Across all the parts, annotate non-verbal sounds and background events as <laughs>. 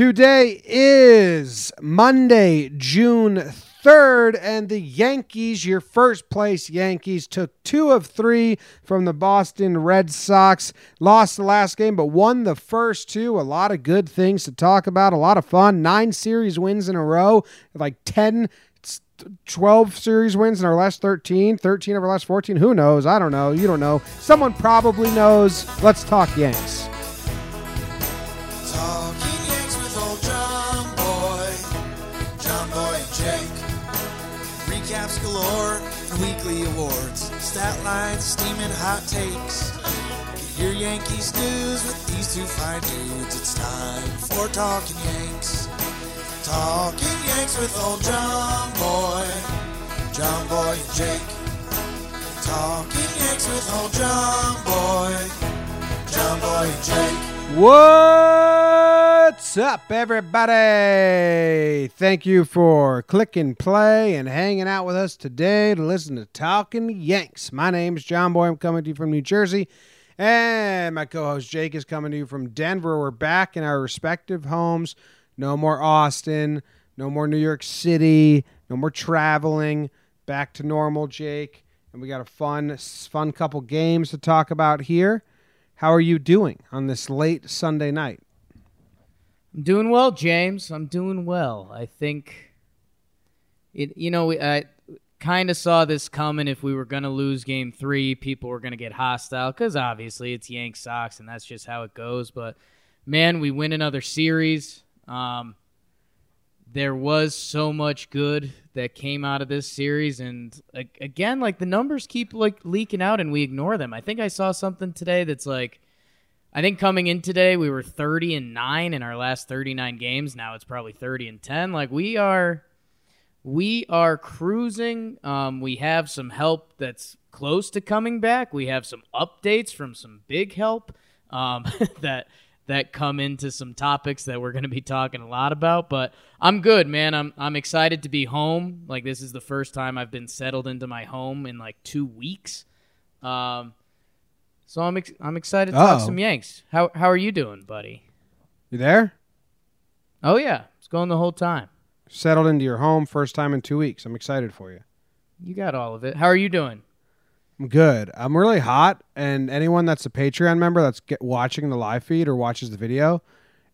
Today is Monday, June 3rd, and the Yankees, your first place Yankees, took two of three from the Boston Red Sox. Lost the last game, but won the first two. A lot of good things to talk about, a lot of fun. Nine series wins in a row, like 10 12 series wins in our last 13, 13 of our last 14. Who knows? I don't know. You don't know. Someone probably knows. Let's talk Yanks. Weekly awards, stat lines, steaming hot takes. Get your Yankees news with these two fine dudes. It's time for Talking Yanks. Talking Yanks with old John Boy, John Boy and Jake. Talking Yanks with old John Boy, John Boy and Jake. What's up, everybody? Thank you for clicking play and hanging out with us today to listen to Talking Yanks. My name's John Boy. I'm coming to you from New Jersey, and my co host Jake is coming to you from Denver. We're back in our respective homes. No more Austin, no more New York City, no more traveling. Back to normal, Jake. And we got a fun, fun couple games to talk about here. How are you doing on this late Sunday night? I'm doing well, James. I'm doing well. I think it. You know, I kind of saw this coming. If we were going to lose Game Three, people were going to get hostile because obviously it's Yank Sox, and that's just how it goes. But man, we win another series. Um, there was so much good that came out of this series, and again, like the numbers keep like leaking out, and we ignore them. I think I saw something today that's like. I think coming in today, we were 30 and 9 in our last 39 games. Now it's probably 30 and 10. Like we are we are cruising. Um, we have some help that's close to coming back. We have some updates from some big help um, <laughs> that that come into some topics that we're going to be talking a lot about. But I'm good, man. I'm I'm excited to be home. Like this is the first time I've been settled into my home in like two weeks. Um, so I'm ex- I'm excited to talk Uh-oh. some Yanks. How how are you doing, buddy? You there? Oh yeah, it's going the whole time. Settled into your home, first time in two weeks. I'm excited for you. You got all of it. How are you doing? I'm good. I'm really hot, and anyone that's a Patreon member that's get, watching the live feed or watches the video,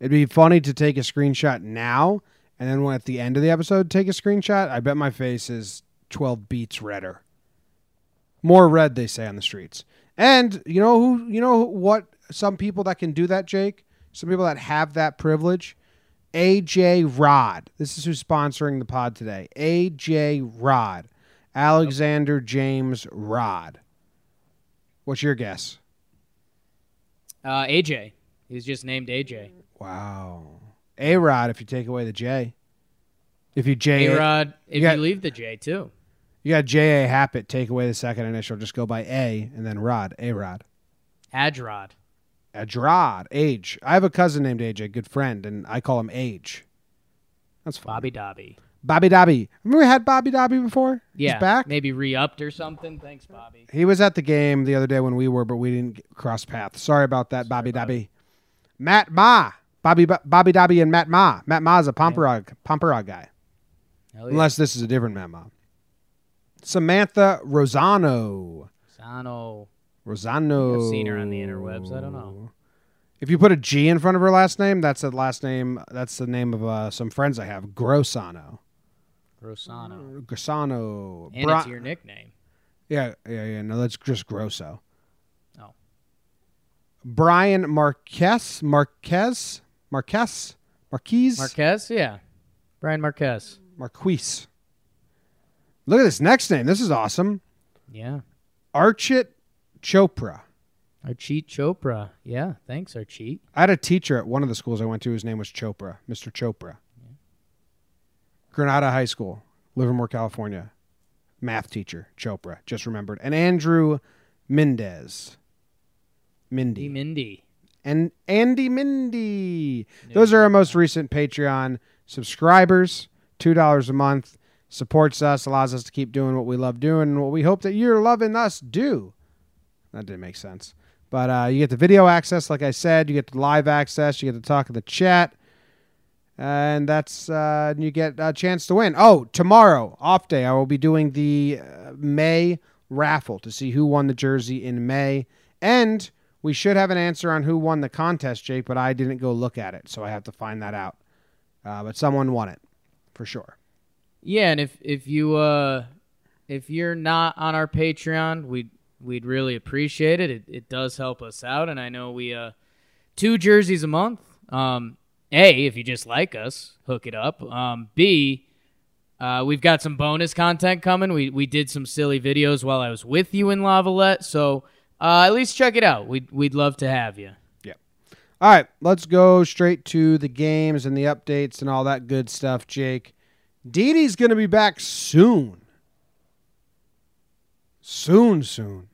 it'd be funny to take a screenshot now, and then when at the end of the episode take a screenshot. I bet my face is 12 beats redder. More red, they say on the streets. And you know who? You know what? Some people that can do that, Jake. Some people that have that privilege. AJ Rod. This is who's sponsoring the pod today. AJ Rod. Alexander James Rod. What's your guess? Uh, AJ. He's just named AJ. Wow. A Rod if you take away the J. If you J A Rod. If you, got- leave the J too. you got J A Happett, take away the second initial, just go by A and then Rod. A Rod. Adrod. Adrad. Age. I have a cousin named AJ, good friend, and I call him Age. That's fun. Bobby Dobby. Bobby Dobby. Remember we had Bobby Dobby before? Yeah. He's back. Maybe re-upped or something. Thanks, Bobby. He was at the game the other day when we were, but we didn't cross paths. Sorry about that, Bobby about Dobby. Matt Ma. Bobby Bobby Dobby and Matt Ma. Matt Ma is a Pomperog Pomperog guy. Yeah. Unless this is a different Matt Ma. Samantha Rosano. Rosano. Rosano. I've seen her on the interwebs. I don't know. If you put a G in front of her last name, that's the last name. That's the name of uh, some friends I have. Grossano. Rosano. Grossano. Mm, and Bri- it's your nickname. Yeah, yeah, yeah. No, that's just Grosso. Oh. Brian Marquez, Marquez, Marquez, Marquez, Marquez? Yeah. Brian Marquez. Marquise. Look at this next name. This is awesome. Yeah. Archit Chopra. Archit Chopra. Yeah. Thanks, Archit. I had a teacher at one of the schools I went to. His name was Chopra, Mr. Chopra. Granada High School, Livermore, California. Math teacher, Chopra. Just remembered. And Andrew Mendez. Mindy. Mindy. and Andy Mindy. Those are our most recent Patreon subscribers. Two dollars a month supports us, allows us to keep doing what we love doing, and what we hope that you're loving us do. That didn't make sense, but uh, you get the video access, like I said. You get the live access. You get to talk in the chat. And that's uh, you get a chance to win. Oh, tomorrow, off day, I will be doing the uh, May raffle to see who won the jersey in May, and we should have an answer on who won the contest, Jake. But I didn't go look at it, so I have to find that out. Uh, but someone won it for sure. Yeah, and if if you uh if you're not on our Patreon, we'd we'd really appreciate it. It it does help us out, and I know we uh two jerseys a month. Um, a if you just like us, hook it up. Um, B uh, we've got some bonus content coming. We we did some silly videos while I was with you in Lavallette, so uh, at least check it out. We'd we'd love to have you. Yeah. All right, let's go straight to the games and the updates and all that good stuff, Jake. Didi's going to be back soon. Soon, soon.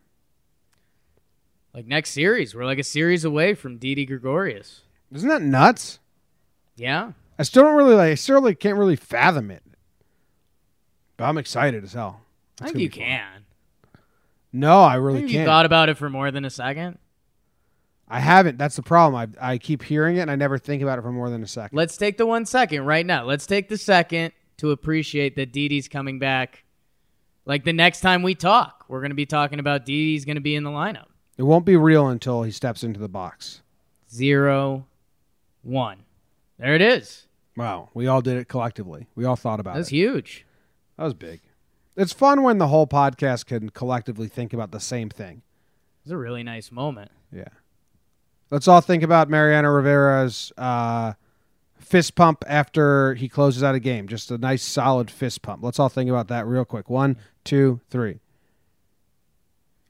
Like next series, we're like a series away from Didi Gregorius. Isn't that nuts? Yeah, I still don't really like. I still like, can't really fathom it. But I'm excited as hell. I think you fun. can. No, I I really think you can't. thought about it for more than a second. I haven't. That's the problem. I I keep hearing it and I never think about it for more than a second. Let's take the one second right now. Let's take the second to appreciate that Didi's coming back. Like the next time we talk, we're going to be talking about Didi's going to be in the lineup. It won't be real until he steps into the box. Zero, one. There it is. Wow, we all did it collectively. We all thought about That's it. That's huge. That was big. It's fun when the whole podcast can collectively think about the same thing. It's a really nice moment. Yeah. Let's all think about Mariano Rivera's uh, fist pump after he closes out a game. Just a nice, solid fist pump. Let's all think about that real quick. One, two, three.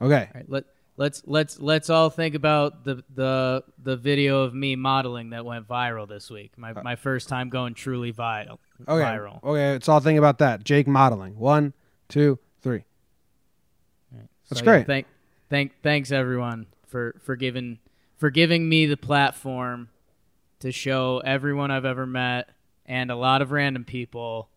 Okay. All right, let let's let's let's all think about the the the video of me modeling that went viral this week. My uh, my first time going truly viral. Okay. Viral. Okay. Let's all think about that. Jake modeling. One, two, three. That's So, great. Yeah, thank thank thanks everyone for for giving for giving me the platform to show everyone I've ever met and a lot of random people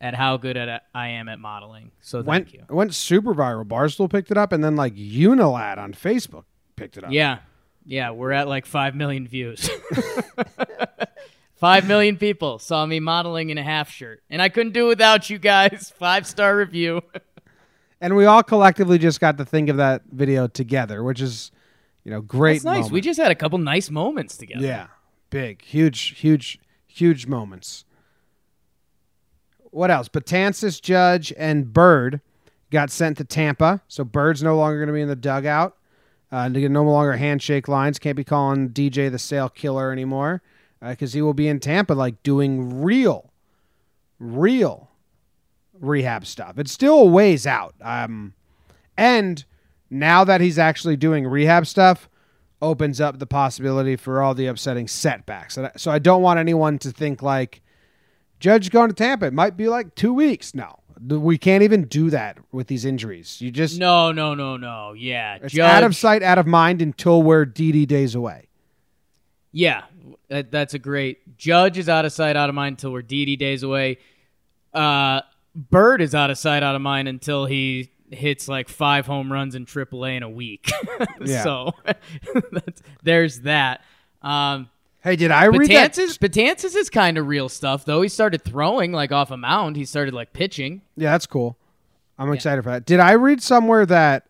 at how good at I am at modeling. So thank went you. went super viral. Barstool picked it up, and then like Unilad on Facebook picked it up. Yeah. Yeah, we're at like 5 million views. <laughs> 5 million people saw me modeling in a half shirt. And I couldn't do it without you guys. <laughs> 5-star review. <laughs> And we all collectively just got to think of that video together, which is, you know, great. That's nice. moment. We just had a couple nice moments together. yeah, big, huge, huge, huge moments. What else? Betances, Judge, and Bird got sent to Tampa, so Bird's no longer going to be in the dugout. Uh, no longer handshake lines. Can't be calling DJ the sale killer anymore because he will be in Tampa, like doing real, real rehab stuff. It's still a ways out. Um, and now that he's actually doing rehab stuff, opens up the possibility for all the upsetting setbacks. So I don't want anyone to think like Judge going to Tampa. It might be like two weeks. No, we can't even do that with these injuries. You just No, no, no, no. Yeah. it's Judge, out of sight, out of mind until we're DD days away. Yeah, that, that's a great. Judge is out of sight, out of mind until we're DD days away. Uh, Bird is out of sight, out of mind until he hits like five home runs in AAA in a week. <laughs> So <laughs> there's that. Um, Hey, did I read that? Betances, is kind of real stuff though. He started throwing like off a mound. He started like pitching. Yeah, that's cool. I'm excited for that. Did I read somewhere that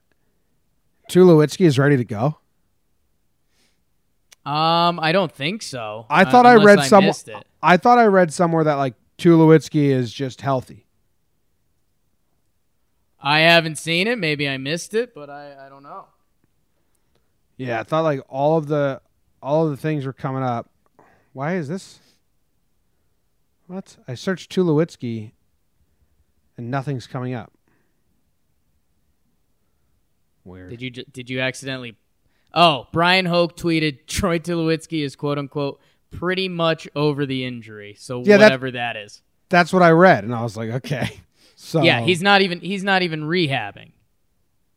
Tulowitzki is ready to go? Um, I don't think so. I uh, thought I read I somewhere. it. I thought I read somewhere that like Tulowitzki is just healthy. I haven't seen it. Maybe I missed it, but I, I don't know. Yeah, I thought like all of the all of the things were coming up. Why is this? What? I searched Tulowitzki and nothing's coming up. Weird. Did you did you accidentally? Oh, Bryan Hoch tweeted <laughs> Troy Tulowitzki is quote unquote pretty much over the injury. So Yeah, that- whatever that is. That's what I read, and I was like, okay. <laughs> So Yeah, he's not even he's not even rehabbing.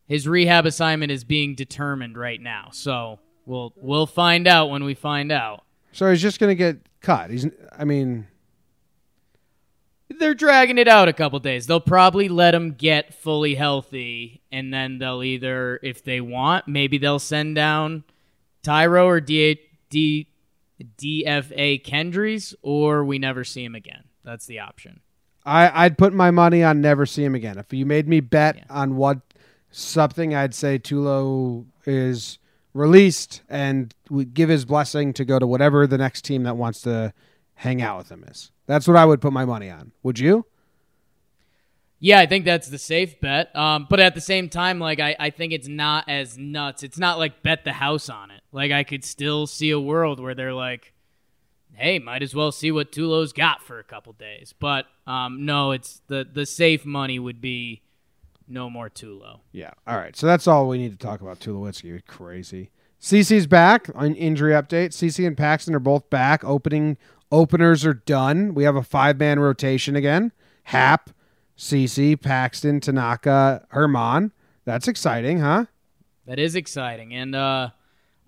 His rehab assignment is being determined right now. So we'll we'll find out when we find out. so he's just gonna get cut. He's. I mean, They're dragging it out a couple days. They'll probably let him get fully healthy, and then they'll either, if they want, maybe they'll send down Thairo or D. D DFA Kendrys, or we never see him again. That's the option. I, I'd put my money on never see him again. If you made me bet Yeah. on what something, I'd say Tulo is released and would give his blessing to go to whatever the next team that wants to hang out with him is. That's what I would put my money on. Would you? Yeah, I think that's the safe bet. Um, but at the same time, like I, I think it's not as nuts. It's not like bet the house on it. Like I could still see a world where they're like, hey, might as well see what Tulo's got for a couple days. But um, no, it's the the safe money would be no more Tulo. Yeah. All right. So that's all we need to talk about Tulowitzki. Crazy. CC's back on injury update. CC and Paxton are both back. Opening openers are done. We have a five man rotation again. Hap, CC, Paxton, Tanaka, Germán. That's exciting, huh? That is exciting, and uh,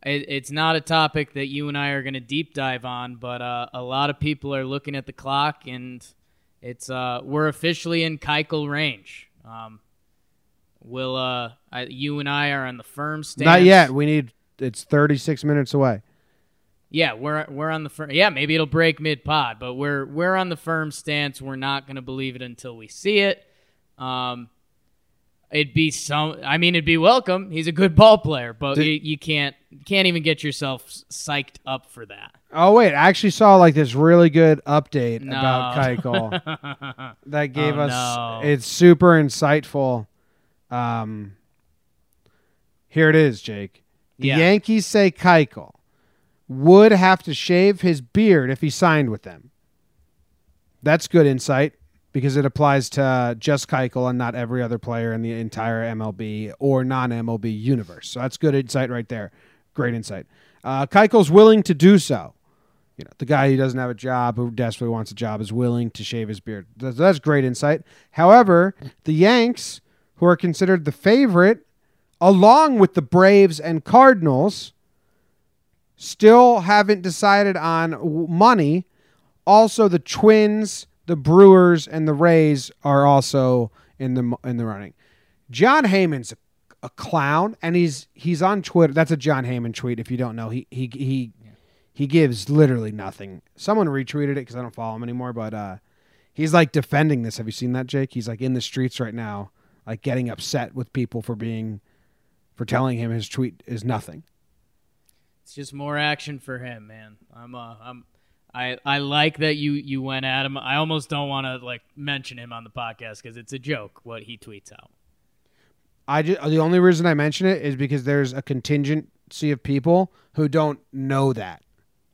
it, it's not a topic that you and I are going to deep dive on, but uh, a lot of people are looking at the clock, and it's uh, we're officially in Keuchel range. Um, will uh, I, you and I are on the firm stance? Not yet. We need. It's 36 minutes away. Yeah, we're we're on the firm. Yeah, maybe it'll break mid pod, but we're we're on the firm stance. We're not going to believe it until we see it. Um, it'd be some. I mean, it'd be welcome. He's a good ball player, but Did- you, you can't can't even get yourself psyched up for that. Oh wait, I actually saw like this really good update No. about Keuchel <laughs> that gave Oh, us. no. It's super insightful. Um, here it is, Jake. The Yeah. Yankees say Keuchel would have to shave his beard if he signed with them. That's good insight because it applies to just Keuchel and not every other player in the entire MLB or non-MLB universe. So that's good insight right there. Great insight. Uh, Keuchel's willing to do so. You know, the guy who doesn't have a job, who desperately wants a job, is willing to shave his beard. That's, that's great insight. However, the Yanks, who are considered the favorite, along with the Braves and Cardinals, still haven't decided on money. Also, the Twins, the Brewers, and the Rays are also in the in the running. Jon Heyman's a, a clown, and he's he's on Twitter. That's a Jon Heyman tweet. If you don't know, he he he he gives literally nothing. Someone retweeted it because I don't follow him anymore, but uh, he's like defending this. Have you seen that, Jake? He's like in the streets right now, like getting upset with people for being for telling him his tweet is nothing. It's just more action for him, man. I'm uh, I'm I I like that you you went at him. I almost don't want to like mention him on the podcast because it's a joke what he tweets out. I just, the only reason I mention it is because there's a contingency of people who don't know that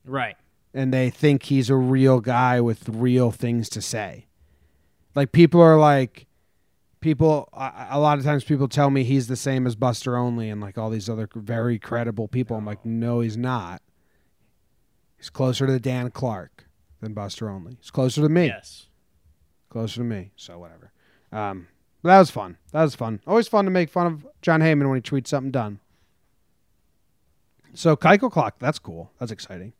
Right. and they think he's a real guy with real things to say. Like people are like people a a lot of times people tell me he's the same as Buster Olney and like all these other very credible people. I'm like no he's not. He's closer to Dan Clark than Buster Olney. He's closer to me. Yes. closer to me. So whatever. Um, but that was fun. That was fun. Always fun to make fun of Jon Heyman when he tweets something done. So Keuchel clock. That's cool. That's exciting.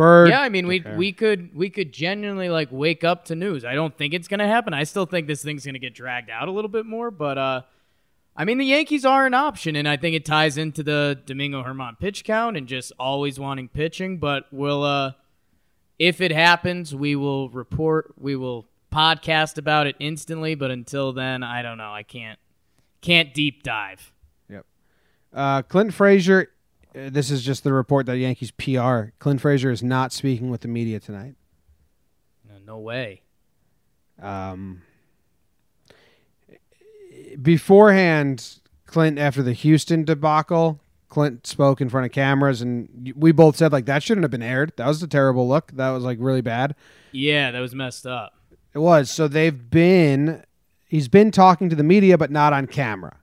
Bird. Yeah, I mean, we we could we could genuinely like wake up to news. I don't think it's gonna happen. I still think this thing's gonna get dragged out a little bit more, but uh, I mean, the Yankees are an option, and I think it ties into the Domingo Germán pitch count and just always wanting pitching. But we'll uh, if it happens, we will report. We will podcast about it instantly. But until then, I don't know. I can't can't deep dive. Yep. Uh, Clint Frazier. Uh, this is just the report that Yankees PR. Clint Frazier is not speaking with the media tonight. No, no way. Um, beforehand, Clint after the Houston debacle, Clint spoke in front of cameras, and we both said like that shouldn't have been aired. That was a terrible look. That was like really bad. Yeah, that was messed up. It was. So they've been. He's been talking to the media, but not on camera.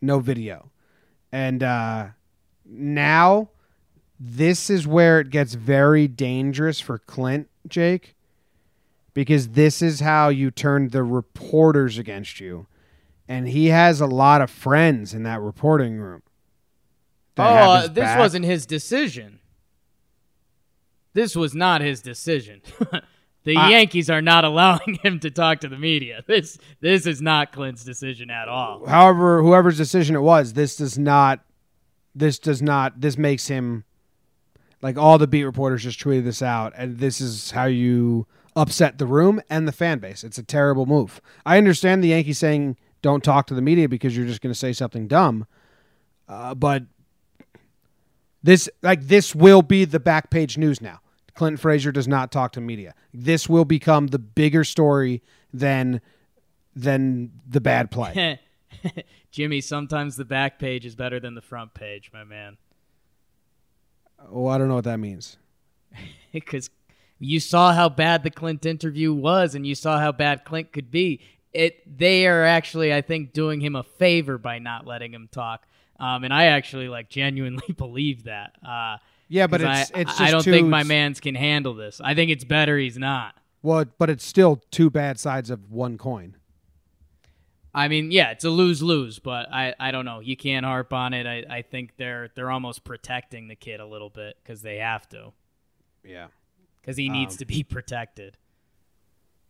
No video, and uh, now this is where it gets very dangerous for Clint, Jake, because this is how you turn the reporters against you, and he has a lot of friends in that reporting room. Oh, that have uh, this back. wasn't his decision. This was not his decision. <laughs> the I- Yankees are not allowing <laughs> him to talk to the media. This this is not Clint's decision at all. however whoever's decision it was this does not this does not this makes him Like all the beat reporters just tweeted this out, and this is how you upset the room and the fan base. It's a terrible move. I understand the Yankees saying don't talk to the media because you're just going to say something dumb, uh, but this like this will be the back page news now. Clinton Frazier does not talk to media. This will become the bigger story than than the bad play. <laughs> Jimmy, sometimes the back page is better than the front page, my man. oh, I don't know what that means. <laughs> Because you saw how bad the Clint interview was, and you saw how bad Clint could be. It they are actually, I think, doing him a favor by not letting him talk. Um, and I actually like genuinely <laughs> believe that. Uh, Yeah, but it's I, it's just I don't too, think my man's can handle this. I think it's better he's not. Well, but it's still two bad sides of one coin. I mean, yeah, it's a lose lose, but I, I don't know. You can't harp on it. I, I think they're they're almost protecting the kid a little bit because they have to Yeah, because he needs Um, to be protected.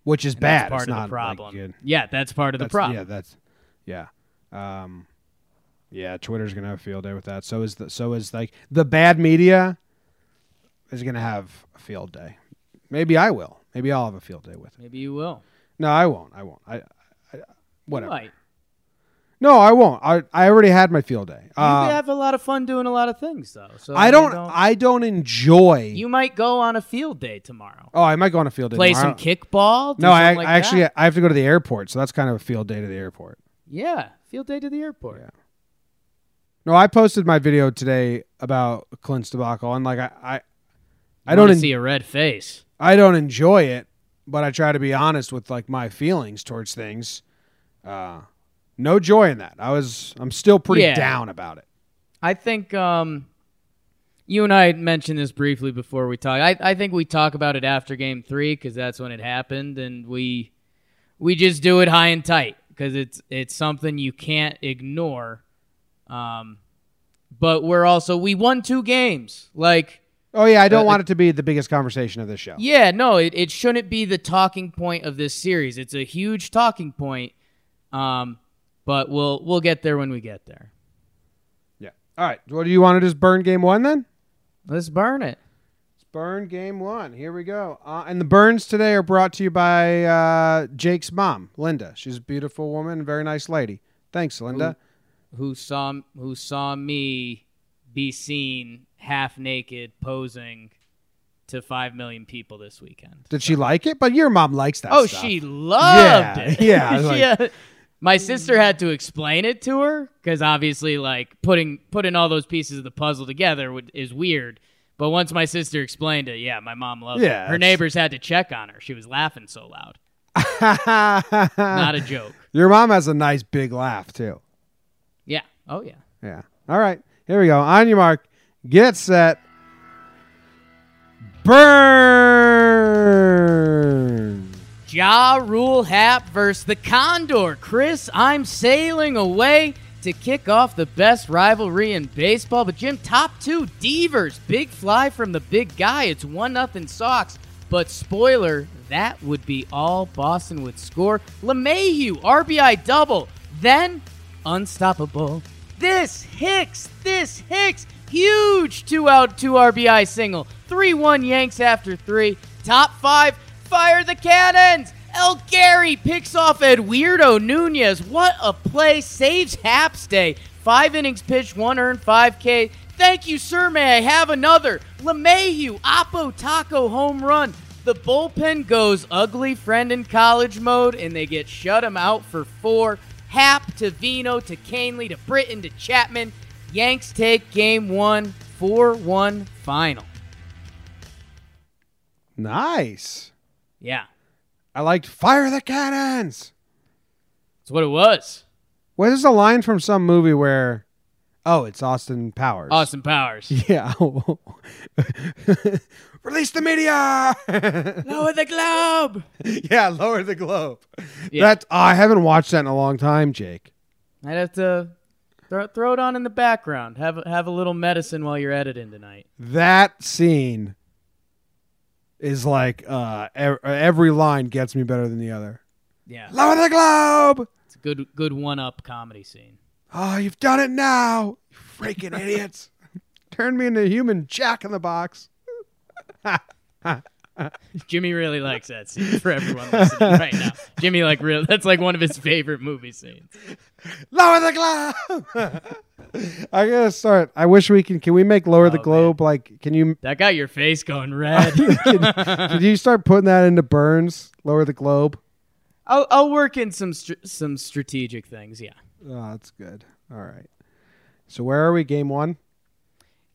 which is And bad. That's part It's of not, the problem. good. yeah, that's part of the problem. Yeah, that's yeah. Um, yeah, Twitter's gonna have a field day with that. So is the so is like the bad media is gonna have a field day. Maybe I will. Maybe I'll have a field day with it. Maybe you will. No, I won't. I won't. I, I You whatever. might. No, I won't. I I already had my field day. You Uh, have a lot of fun doing a lot of things, though. So I mean, don't. I don't enjoy. you might go on a field day tomorrow. oh, I might go on a field day. Tomorrow. Play tomorrow. some kickball. No, I, like I actually that. I have to go to the airport, so that's kind of a field day to the airport. yeah, field day to the airport. Yeah. No, I posted my video today about Clint's debacle, and like I, I, I don't, en- see a red face. I don't enjoy it, but I try to be honest with like my feelings towards things. Uh, no joy in that. I was, I'm still pretty Yeah. down about it. I think um, you and I mentioned this briefly before we talk. I, I think we talk about it after game three because that's when it happened, and we we just do it high and tight because it's it's something you can't ignore. Um, but we're also we won two games. Like Oh yeah, I don't Uh, want it to be the biggest conversation of this show. yeah, no, it, it shouldn't be the talking point of this series. It's a huge talking point. Um, but we'll we'll get there when we get there. Yeah. All right. What do you want to just burn game one then? Let's burn it. Let's burn game one. Here we go. Uh, and the burns today are brought to you by uh, Jake's mom, Linda. She's a beautiful woman, very nice lady. Thanks, Linda. who saw who saw me be seen half naked posing to five million people this weekend. Did she like it? But your mom likes that. Oh, stuff. she loved Yeah, it. yeah, <laughs> She, like- my sister had to explain it to her because obviously, like putting putting all those pieces of the puzzle together would, is weird. But once my sister explained it, yeah, my mom loved Yeah, it. Her neighbors had to check on her. She was laughing so loud. Not <laughs> Not a joke. Your mom has a nice big laugh too. Yeah. Oh yeah. Yeah. All right. Here we go. On your mark. Get set. Burn. Ja Rule Hap versus the Condor. Chris, I'm sailing away to kick off the best rivalry in baseball. But Jim, top two Devers, big fly from the big guy. It's one nothing Sox. But spoiler, that would be all Boston would score. LeMahieu, RBI double. Then unstoppable. This Hicks, this Hicks, huge two out, two RBI single. 3 1 Yanks after three. Top five, fire the cannons. El Gary picks off Ed Weirdo Nunez. What a play. Saves Haps Day. Five innings pitched, one earned, 5K. Thank you, sir. May I have another? LeMahieu, Oppo Taco home run. The bullpen goes ugly friend in college mode, and they get shut him out for four. Hap to Vino to Kahnle to Britton to Chapman. Yanks take game one, 4 1 final. Nice. Yeah, I liked fire the cannons. that's what it was. Well, there's a line from some movie where, oh, it's Austin Powers. Austin Powers. <laughs> Yeah. <laughs> Release the media. <laughs> Lower the globe. yeah, lower the globe. Yeah. That oh, I haven't watched that in a long time, Jake. I'd have to throw, throw it on in the background. Have have a little medicine while you're editing tonight. That scene is like uh, ev- every line gets me better than the other. Yeah, Lower the globe. it's a good good one up comedy scene. Oh, you've done it now, you freaking idiots. <laughs> Turn me into a human Jack in the Box. <laughs> <laughs> Jimmy really likes that scene for everyone listening right now. <laughs> Jimmy like real that's like one of his favorite movie scenes. Lower the globe. <laughs> I gotta start. I wish we can. Can we make lower the Oh, globe? Like, can you? That got your face going red. Can you start putting that into Burns? Lower the globe. I'll I'll work in some str- some strategic things, yeah. Oh, that's good. All right. So where are we? Game one.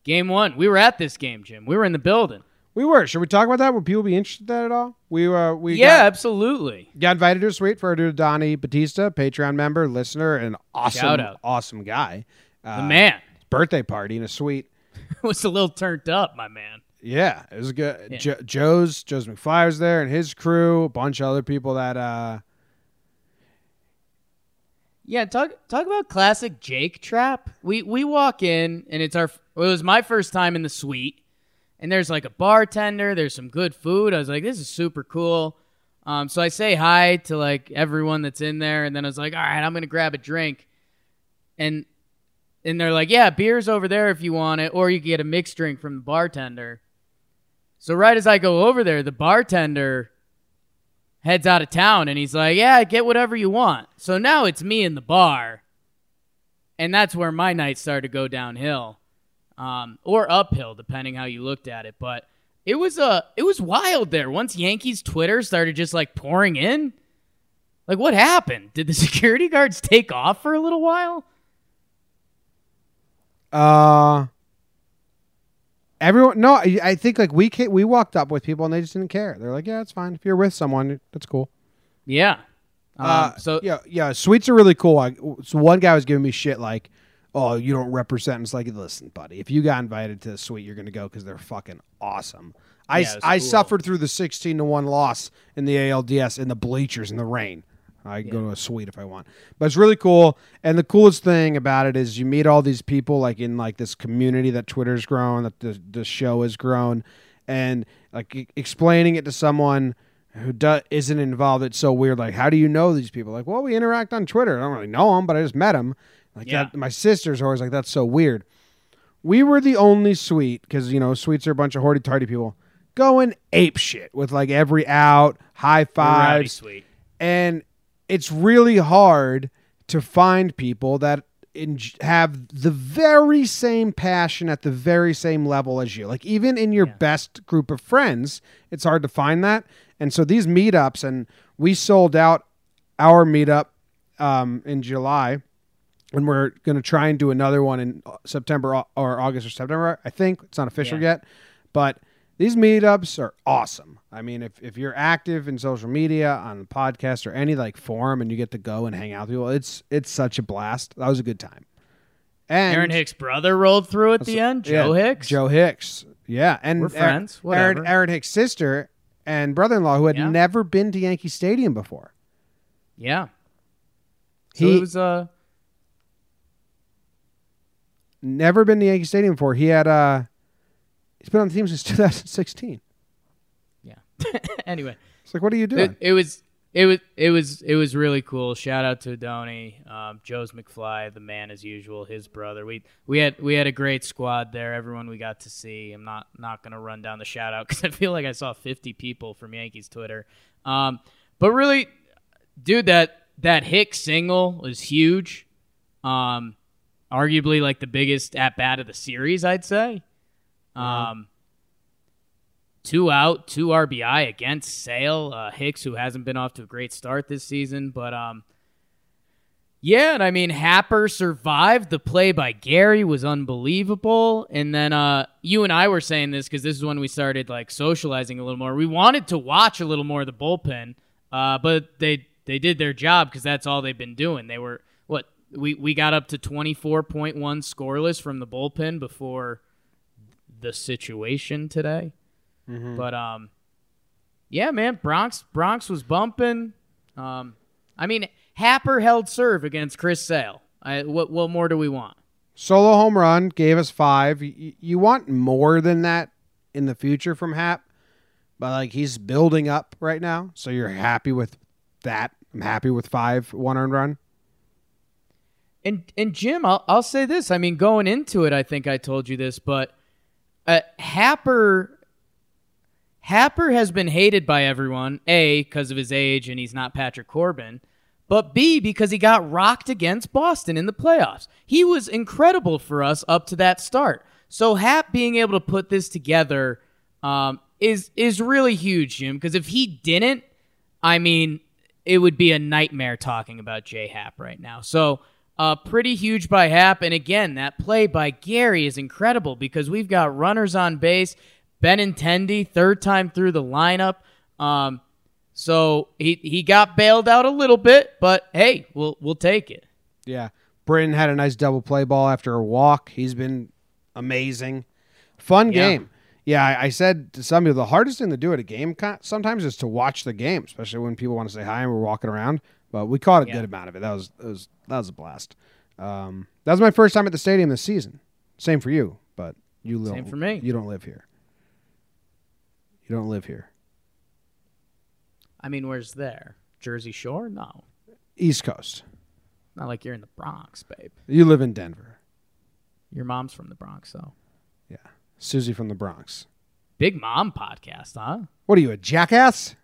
Game 1. We were at this game, Jim. We were in the building. We were. Should we talk about that? Would people be interested in that at all? We uh, we yeah, got, absolutely. got invited to a suite for our dude Donnie Batista, Patreon member, listener, and awesome, awesome guy. Uh, The man birthday party in a suite. <laughs> was a little turned up, my man. Yeah, it was good. Yeah. Jo- Joe's Joe's McFly was there and his crew, a bunch of other people that uh Yeah, talk talk about classic Jake trap. We we walk in and it's our it was my first time in the suite, and there's like a bartender. There's some good food. I was like, this is super cool. Um, so I say hi to like everyone that's in there, and then I was like, all right, I'm gonna grab a drink, and and they're like, yeah, beer's over there if you want it, or you can get a mixed drink from the bartender. So right as I go over there, the bartender heads out of town and he's like, Yeah, get whatever you want. So now it's me in the bar. And that's where my night started to go downhill. Um, or uphill, depending how you looked at it. But it was uh it was wild there. Once Yankees Twitter started just like pouring in. Like what happened? Did the <laughs> security guards take off for a little while? uh everyone no, I, I think like we ca we walked up with people and they just didn't care. They're like, "Yeah, it's fine. If you're with someone, that's cool." Yeah. Um, Uh, so yeah, yeah, suites are really cool. I, so one guy was giving me shit like, "Oh, you don't represent." And it's like, listen, buddy, if you got invited to the suite, you're gonna go because they're fucking awesome. I, Yeah, I cool. suffered through the 16 to one loss in the ALDS in the bleachers in the rain. I can go to a suite if I want, but it's really cool. And the coolest thing about it is you meet all these people like in like this community that Twitter's grown, that the the show has grown, and like e- explaining it to someone who do, isn't involved, it's so weird. Like, how do you know these people? Like, well, we interact on Twitter. I don't really know them, but I just met them. Like Yeah. that, my sister's are always like, that's so weird. We were the only suite because you know suites are a bunch of hoity tardy people going ape shit with like every out, high fives, sweet. and it's really hard to find people that in, have the very same passion at the very same level as you. Like even in your Yeah. best group of friends, it's hard to find that. And so these meetups, and we sold out our meetup um, in July, and we're going to try and do another one in September or- August or September. I think it's not official Yeah. yet, but these meetups are awesome. I mean, if, if you're active in social media, on the podcast or any like forum, and you get to go and hang out with people, it's it's such a blast. That was a good time. And Aaron Hicks' brother rolled through at the end. Joe yeah, Hicks. Joe Hicks. Yeah, and We're friends, Aaron, whatever. Aaron Hicks' sister and brother-in-law, who had Yeah. never been to Yankee Stadium before. Yeah. So He- was uh Never been to Yankee Stadium before. He had uh, he's been on the team since <laughs> 2016. yeah. <laughs> anyway, It's like, what are you doing? it, it was it was it was it was really cool. Shout out to Donnie, um, Joe's McFly, the man as usual, his brother. We we had we had a great squad there. Everyone we got to see. I'm not not gonna run down the shout out <laughs> because I feel like I saw 50 people from Yankees Twitter. Um, but really, dude, that that Hicks single was huge. Um, arguably like the biggest at bat of the series, I'd say. Um, two out, two RBI against Sale uh, Hicks, who hasn't been off to a great start this season, but um, yeah, and I mean Happer survived. The play by Gary was unbelievable, and then uh, you and I were saying this because this is when we started like socializing a little more. We wanted to watch a little more of the bullpen, uh, but they they did their job because that's all they've been doing. They were we we got up to twenty four point one scoreless from the bullpen before the situation today. But um, yeah, man, Bronx Bronx was bumping. Um, I mean, Happer held serve against Chris Sale. I, what what more do we want? Solo home run gave us five. You, you want more than that in the future from Hap, but like he's building up right now, so you're happy with that. I'm happy with five one earned run. And and Jim, I'll I'll say this. I mean, going into it, I think I told you this, but uh, Happer Happer has been hated by everyone. A because of his age and he's not Patrick Corbin, but B because he got rocked against Boston in the playoffs. He was incredible for us up to that start. So Hap being able to put this together um, is is really huge, Jim. Because if he didn't, I mean, it would be a nightmare talking about J Hap right now. So uh, pretty huge by Hap. And again, that play by Gary is incredible because we've got runners on base. Benintendi, third time through the lineup. Um, so he he got bailed out a little bit, but hey, we'll we'll take it. Yeah. Britton had a nice double play ball after a walk. He's been amazing. Fun Yeah. game. Yeah, I, I said to some people the hardest thing to do at a game sometimes is to watch the game, especially when people want to say hi and we're walking around. But we caught a Yeah. good amount of it. That was that was that was a blast. Um, that was my first time at the stadium this season. Same for you, but you live. Same for me. You don't live here. You don't live here. I mean, where's there? Jersey Shore? No, East Coast. not like you're in the Bronx, babe. You live in Denver. Your mom's from the Bronx, though. Yeah. Susie from the Bronx. Big mom podcast, huh? What are you, a jackass?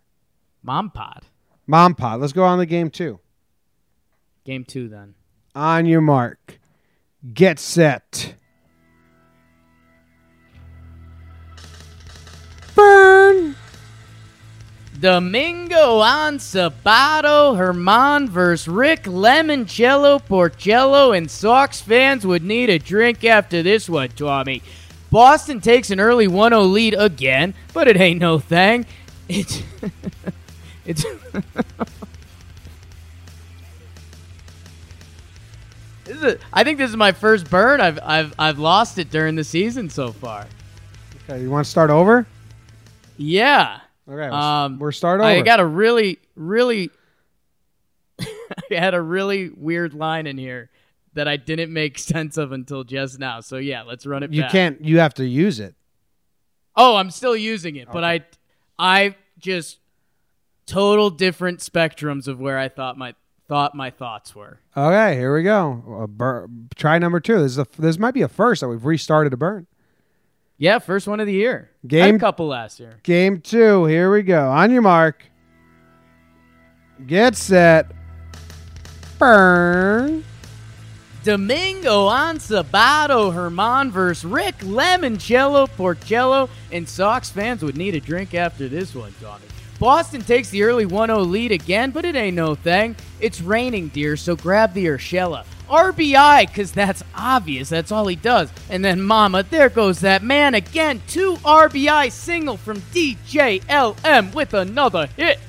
Mom pod. Mom pod. Let's go on the game two. Game two, then. On your mark. Get set. Burn. Domingo on Sabato, Germán versus Rick Lemoncello, Porcello, and Sox fans would need a drink after this one, Tommy. Boston takes an early 1 0 lead again, but it ain't no thing. <laughs> It's. it's. <laughs> a, I think this is my first burn. I've, I've, I've lost it during the season so far. Okay, you want to start over? Yeah. Okay, Um, we're start over. I got a really, really, <laughs> I had a really weird line in here that I didn't make <laughs> sense of until just now. So yeah, let's run it. you back. can't. You have to use it. Oh, I'm still using it, but I, I just total different spectrums of where I thought my thought my thoughts were. Okay, here we go. A bur- try number two. This is a, this might be a first that we've restarted a burn. Yeah, first one of the year. Game- a couple last year. Game two. Here we go. On your mark. Get set. Burn. Domingo on Sabato, Germán versus Rick Lemoncello, Porcello, and Sox fans would need a drink after this one, Tommy. Boston takes the early 1 0 lead again, but it ain't no thing. It's raining, dear, so grab the Urshela. RBI, because that's obvious. That's all he does. And then, mama, there goes that man again. Two RBI single from DJLM with another hit.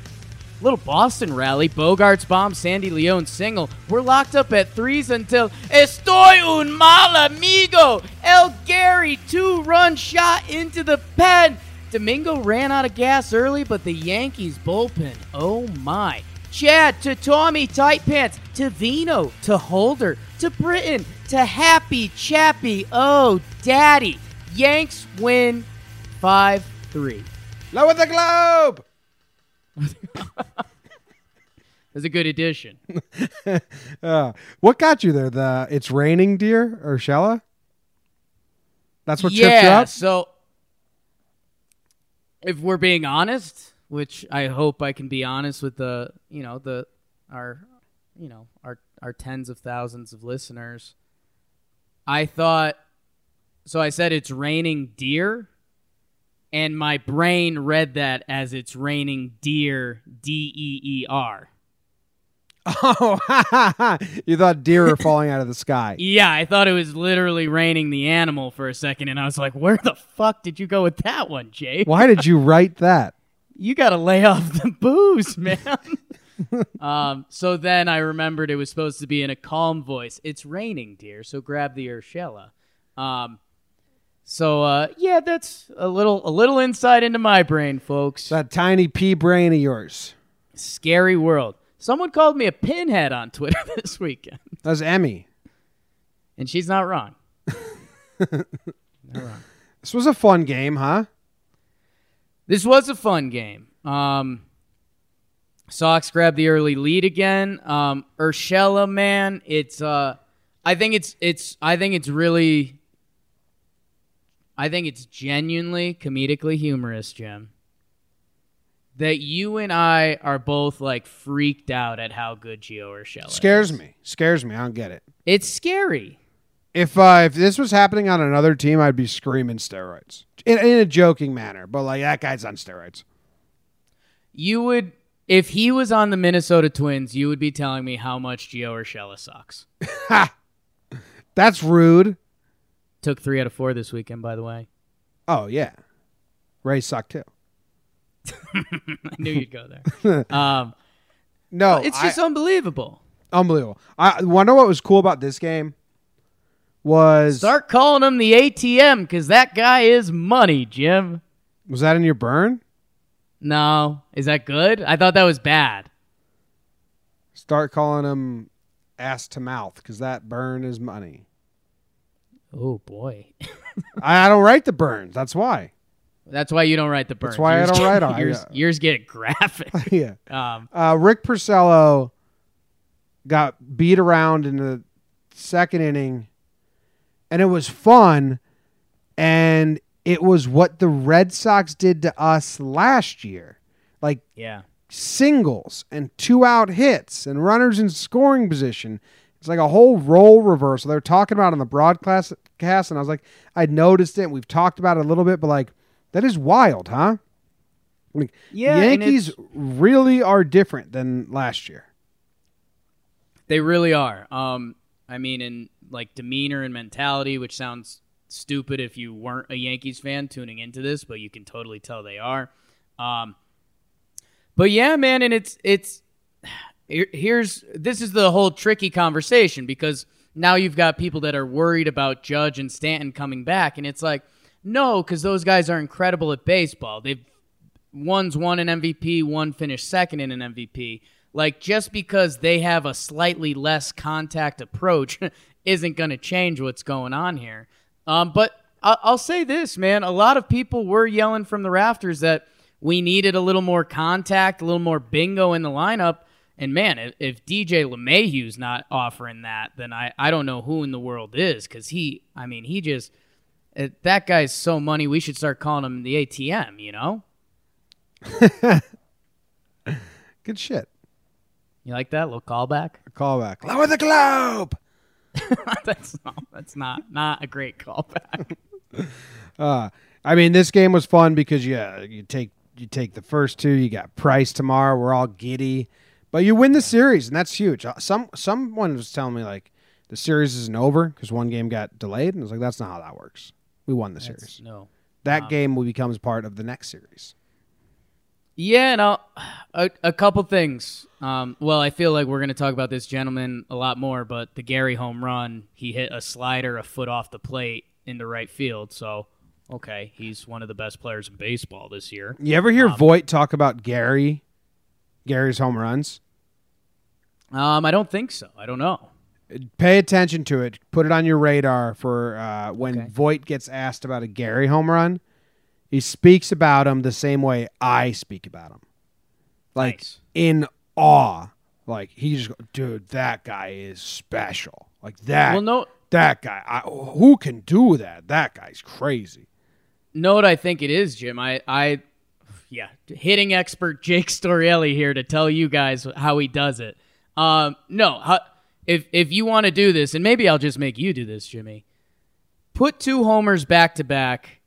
Little Boston rally, Bogaerts bomb, Sandy León single. We're locked up at threes until Estoy un mal amigo. El Gary two run shot into the pen. Domingo ran out of gas early, but the Yankees bullpen, oh my. Chad to Tommy Tight Pants to Vino to Holder to Britton to Happy Chappy. Oh, daddy. Yanks win 5 3. Lower the globe. <laughs> That's a good addition. <laughs> Uh, what got you there? The it's raining, dear or Shella? That's what tripped you yeah, up. so if we're being honest, which I hope I can be honest with the, you know, the our you know, our our tens of thousands of listeners, I thought so I said it's raining deer and my brain read that as it's raining deer D E E R. Oh, <laughs> you thought deer were falling out of the sky. <laughs> Yeah, I thought it was literally raining the animal for a second and I was like, "Where the fuck did you go with that one, Jay?" Why did you <laughs> write that? you got to lay off the booze, man. um, so then I remembered it was supposed to be in a calm voice. It's raining, dear, so grab the Urshela. Um, so uh, yeah, that's a little a little insight into my brain, folks. That tiny pea brain of yours. Scary world. Someone called me a pinhead on Twitter <laughs> this weekend, That's Emmy. and she's <laughs> not wrong. This was a fun game, huh? This was a fun game. Um, Sox grab the early lead again. Um, Urshela, man, it's uh, I think it's it's I think it's really I think it's genuinely comedically humorous, Jim. That you and I are both like freaked out at how good Gio Urshela is. Scares is. me. Scares me. I don't get it. It's scary. If uh, if this was happening on another team, I'd be screaming steroids in, in a joking manner. But like that guy's on steroids. You would if he was on the Minnesota Twins, you would be telling me how much Gio Urshela sucks. <laughs> That's rude. Took three out of four this weekend, by the way. Oh yeah, Ray sucked too. <laughs> I knew you'd go there. <laughs> um, No, it's I- just unbelievable. unbelievable. I wonder what was cool about this game was Start calling him the ATM because that guy is money, Jim. was that in your burn? No, is that good? I thought that was bad. Start calling him ass to mouth because that burn is money. Oh boy, <laughs> I, I don't write the burns. That's why. That's why you don't write the burns. That's why I don't get- on Yours, I- yours get graphic. <laughs> yeah. um, Uh, Rick Porcello got beat around in the second inning, and it was fun. And it was what the Red Sox did to us last year, like yeah, singles and two out hits and runners in scoring position. It's like a whole role reversal. They're talking about it on the broadcast, cast, and I was like, I'd noticed it. And we've talked about it a little bit, but like that is wild, huh? Like, Yeah, Yankees really are different than last year. they really are. Um, I mean, in like demeanor and mentality, which sounds stupid if you weren't a Yankees fan tuning into this, but you can totally tell they are. Um, but yeah, man, and it's it's here's this is the whole tricky conversation because now you've got people that are worried about Judge and Stanton coming back, and it's like no, because those guys are incredible at baseball. They've one's won an MVP, one finished second in an MVP. Like just because they have a slightly less contact approach <laughs> isn't going to change what's going on here. Um, but I'll, I'll say this, man. A lot of people were yelling from the rafters that we needed a little more contact, a little more bingo in the lineup. And man, if, if DJ LeMahieu's not offering that, then I, I don't know who in the world is because he, I mean, he just, uh, that guy's so money, we should start calling him the ATM, you know? <laughs> Good shit. You like that little callback? A callback. Lower the globe. <laughs> that's not, that's not not a great callback. <laughs> Uh, I mean, this game was fun because yeah, you take you take the first two. You got Price tomorrow. We're all giddy, but you win the series, and that's huge. Uh, Some someone was telling me like the series isn't over because one game got delayed, and I was like, that's not how that works. We won the That's- series. no. That game will becomes part of the next series. Yeah, no, a, a couple things. Um, well, I feel like we're going to talk about this gentleman a lot more, but the Gary home run, he hit a slider a foot off the plate into right field. So, okay, he's one of the best players in baseball this year. You ever hear Voit talk about Gary, Gary's home runs? Um, I don't think so. I don't know. Pay attention to it. Put it on your radar for uh, when Okay. Voit gets asked about a Gary home run. He speaks about him the same way I speak about him, like Nice. in awe. Like he just, dude, that guy is special. Like that. Well, no, that guy. I, who can do that? That guy's crazy. know what I think it is, Jim. I, I, yeah, hitting expert Jake Storiale here to tell you guys how he does it. Um, no, how, if if you want to do this, and maybe I'll just make you do this, Jimmy. Put two homers back to back,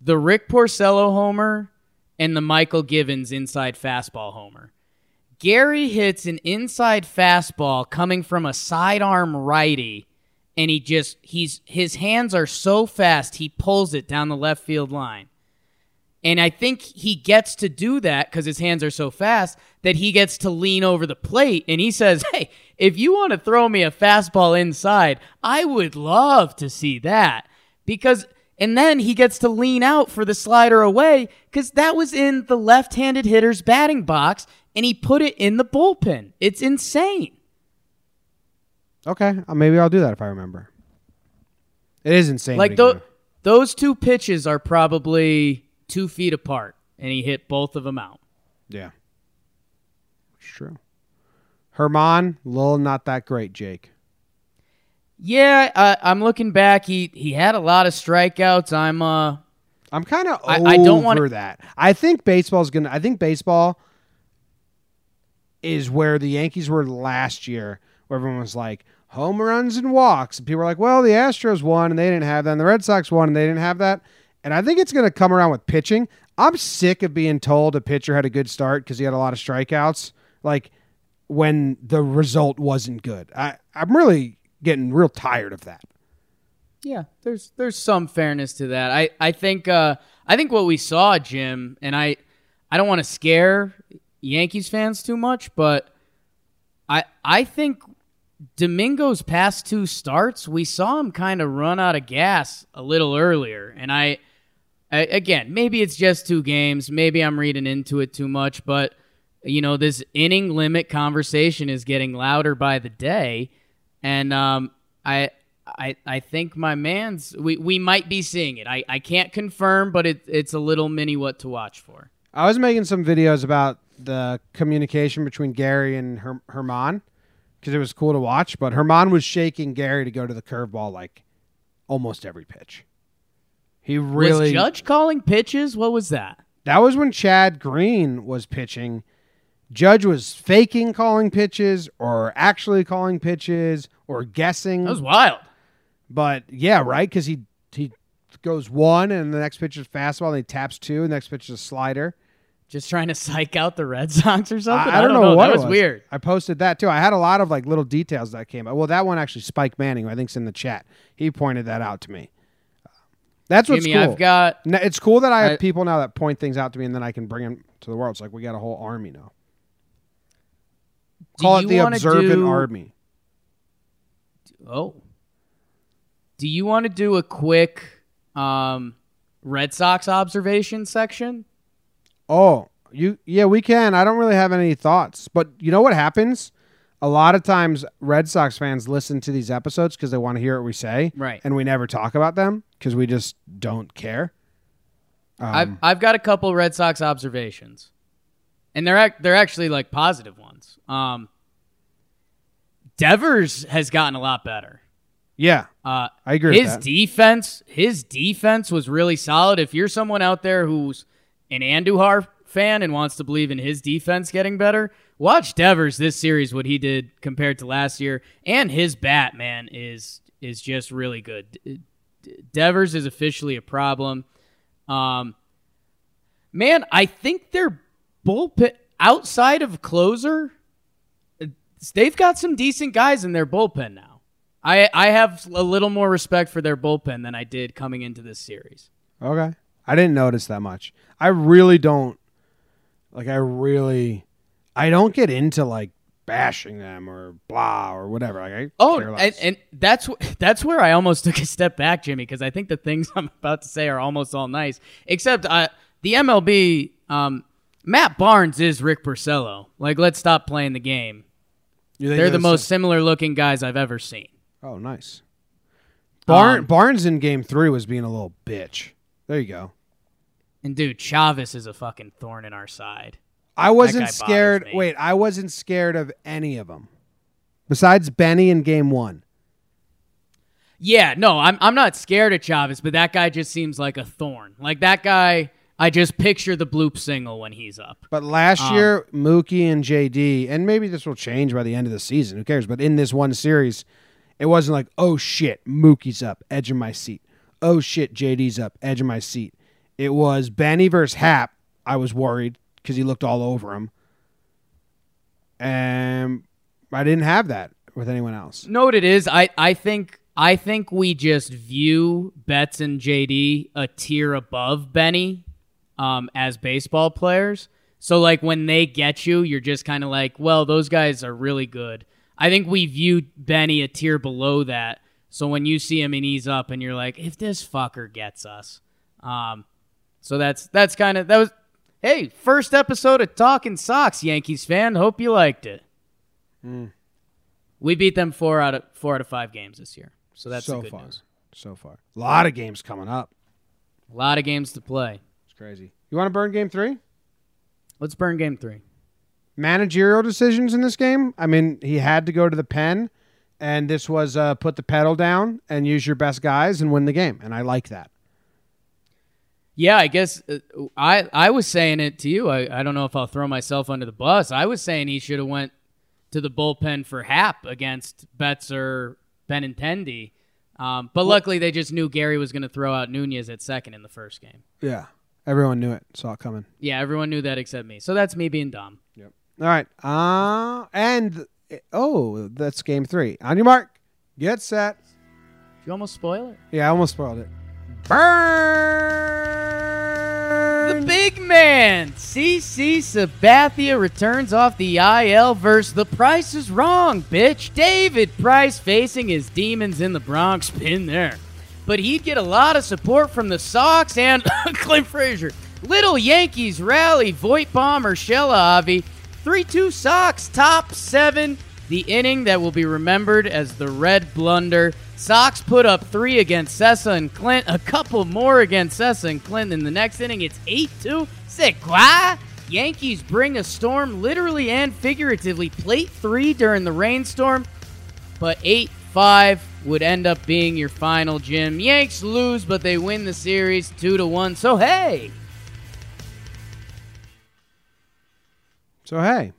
the Rick Porcello homer and the Mychal Givens inside fastball homer. Gary hits an inside fastball coming from a sidearm righty and he just he's his hands are so fast he pulls it down the left field line. And I think he gets to do that because his hands are so fast that he gets to lean over the plate and he says, Hey, if you want to throw me a fastball inside, I would love to see that. Because, and then he gets to lean out for the slider away because that was in the left handed hitter's batting box and he put it in the bullpen. It's insane. Okay, uh, maybe I'll do that if I remember. It is insane. Like what he tho- can do. those two pitches are probably two feet apart, and he hit both of them out. Yeah. It's true. Germán, little not that great, Jake. Yeah, I, I'm looking back. He he had a lot of strikeouts. I'm uh I'm kind of I- over I don't wanna- that. I think baseball's gonna. I think baseball is where the Yankees were last year, where everyone was like home runs and walks, and people were like, "Well, the Astros won and they didn't have that, and the Red Sox won and they didn't have that." And I think it's gonna come around with pitching. I'm sick of being told a pitcher had a good start because he had a lot of strikeouts, like when the result wasn't good. I I'm really getting real tired of that. Yeah, there's there's some fairness to that. I I think uh I think what we saw, Jim, and I I don't want to scare Yankees fans too much, but I I think Domingo's past two starts, we saw him kind of run out of gas a little earlier, and I, I again maybe it's just two games, maybe I'm reading into it too much, but you know this inning limit conversation is getting louder by the day, and um I I, I think my man's we, we might be seeing it. I, I can't confirm, but it, it's a little mini what to watch for. I was making some videos about the communication between Gary and Her- Germán because it was cool to watch. But Germán was shaking Gary to go to the curveball like almost every pitch. He really Was Judge calling pitches? What was that? that was when Chad Green was pitching. Judge was faking calling pitches or actually calling pitches or guessing. That was wild. But yeah, right? Because he he goes one and the next pitch is fastball and he taps two and the next pitch is a slider. Just trying to psych out the Red Sox or something. I, I don't, know, what That it was, weird. I posted that too. I had a lot of like little details that came. Up. Well, that one actually, Spike Manning, who I think's in the chat. He pointed that out to me. That's what's Jimmy, cool. I've got it's cool that I have I- people now that point things out to me, and then I can bring them to the world. It's like we got a whole army now. Call it the observant do- army. Oh. Do you want to do a quick um, Red Sox observation section? Oh, you yeah, we can. I don't really have any thoughts, but you know what happens? A lot of times, Red Sox fans listen to these episodes because they want to hear what we say, Right. And we never talk about them because we just don't care. Um, I've I've got a couple Red Sox observations, and they're ac- they're actually like positive ones. Um, Devers has gotten a lot better. yeah, Uh, I agree. with his that. defense, his defense was really solid. If you're someone out there who's an Andujar fan and wants to believe in his defense getting better, watch Devers this series. What he did compared to last year, and his bat man is is just really good. Devers is officially a problem. Um, man, I think their bullpen outside of closer, they've got some decent guys in their bullpen now. I I have a little more respect for their bullpen than I did coming into this series. Okay. I didn't notice that much. I really don't like I really I don't get into like bashing them or blah or whatever. Like I Oh, care and, and that's <laughs> that's where I almost <laughs> took a step back, Jimmy, because I think the things <laughs> I'm about to say are almost all nice. Except uh, the MLB, um, Matt Barnes is Rick Porcello. Like, let's stop playing the game. They're the most similar looking guys I've ever seen. Oh, nice. Barn, Um, Barnes in game 3 was being a little bitch. There you go. And dude, Chavis is a fucking thorn in our side. I wasn't bothers scared. me. Wait, I wasn't scared of any of them. Besides Benny in game 1. Yeah, no, I'm I'm not scared of Chavis, but that guy just seems like a thorn. Like that guy, I just picture the bloop single when he's up. But last Um, year, Mookie and JD, and maybe this will change by the end of the season. Who cares? But in this one series, it wasn't like, oh shit, Mookie's up, edge of my seat. Oh shit, JD's up, edge of my seat. It was Benny versus Happ. I was worried because he looked all over him. And I didn't have that with anyone else. know what it is? I, I think I think we just view Betts and JD a tier above Benny um, as baseball players. So like when they get you, you're just kind of like, well, those guys are really good. I think we view Benny a tier below that. So when you see him and he's up, and you're like, if this fucker gets us, um, so that's that's kind of that was. Hey, first episode of Talking Sox, Yankees fan. Hope you liked it. We beat them four out of four out of five games this year, so that's so good far. news. So far. A lot of games coming up. A lot of games to play. Crazy. You want to burn game three? Let's burn game three. managerial decisions in this game. I mean, he had to go to the pen, And this was uh, put the pedal down and use your best guys and win the game. And I like that. Yeah, I guess uh, I I was saying it to you. I, I don't know if I'll throw myself under the bus. I was saying he should have went to the bullpen for Happ against Betzer Benintendi. Um, but luckily, they just knew Gary was going to throw out Nunez at second in the first game. Yeah. Everyone knew it, saw it coming. Yeah, everyone knew that except me. So that's me being dumb. Yep. All right. Uh, and oh, that's game three. On your mark, get set. Did you almost spoil it? Yeah, I almost spoiled it. Burn. The big man, CC Sabathia, returns off the IL versus The Price is Wrong, bitch. David Price facing his demons in the Bronx. Pin there. But he'd get a lot of support from the Sox and <coughs> Clint Frazier. Little Yankees rally, Voit Bomber, Shella Avi. 3 2 Sox, top seven. The inning that will be remembered as the red blunder. Sox put up three against Cessa and Clint, a couple more against Cessa and Clint. In the next inning, it's 8 2. Sequoia. Yankees bring a storm literally and figuratively. Plate three during the rainstorm, but 8 5 would end up being your final, Jim. Yanks lose, but they win the series 2 to 1. So, hey. So hey,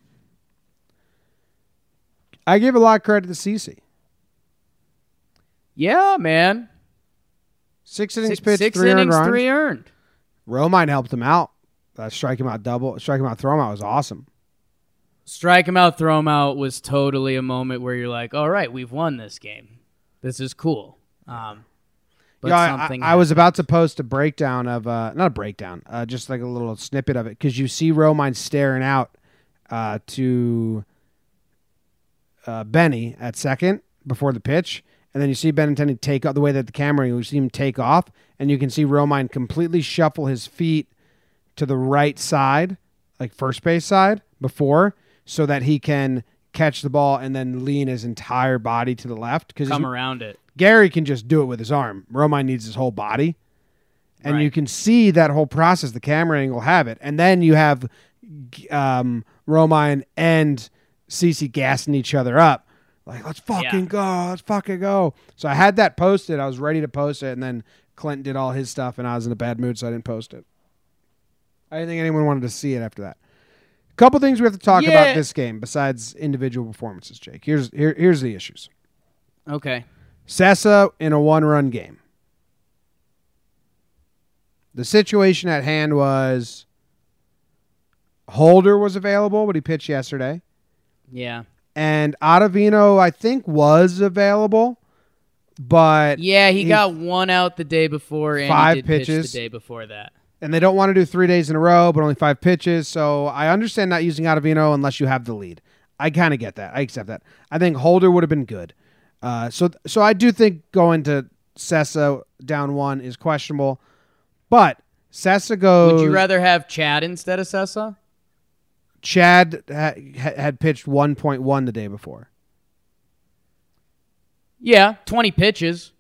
I give a lot of credit to CC. Yeah, man. Six innings Six, pitched, six three earned innings, runs. three earned. Romine helped him out. That strike him out double, strike him out, throw him out was awesome. Strike him out, throw him out was totally a moment where you're like, all right, we've won this game. This is cool. Um, but Yeah, I- something. I, I was about to post a breakdown of uh, not a breakdown, uh, just like a little snippet of it because you see Romine staring out uh, to uh, Benny at second before the pitch, and then you see Benintendi take off the way that the camera you see him take off, and you can see Romine completely shuffle his feet to the right side, like first base side before, so that he can catch the ball and then lean his entire body to the left because come around it. Gary can just do it with his arm. Romine needs his whole body. And Right. you can see that whole process. The camera angle have it. And then you have um, Romine and CC gassing each other up. Like, let's fucking Yeah. go. Let's fucking go. So I had that posted. I was ready to post it. And then Clint did all his stuff. And I was in a bad mood. So I didn't post it. I didn't think anyone wanted to see it after that. Couple things we have to talk Yeah. about this game besides individual performances, Jake. Here's here, here's the issues. Okay. Cessa in a one run game. The situation at hand was Holder was available, but he pitched yesterday. Yeah. And Ottavino, I think, was available, but Yeah, he, He- got one out the day before and Five he did pitch pitches. the day before that. And they don't want to do three days in a row, but only five pitches. So I understand not using Ottavino unless you have the lead. I kind of get that. I accept that. I think Holder would have been good. Uh, so so I do think going to Cessa down one is questionable, but Cessa goes. Would you rather have Chad instead of Cessa? Chad ha- ha- had pitched 1.1 the day before. Yeah, 20 pitches.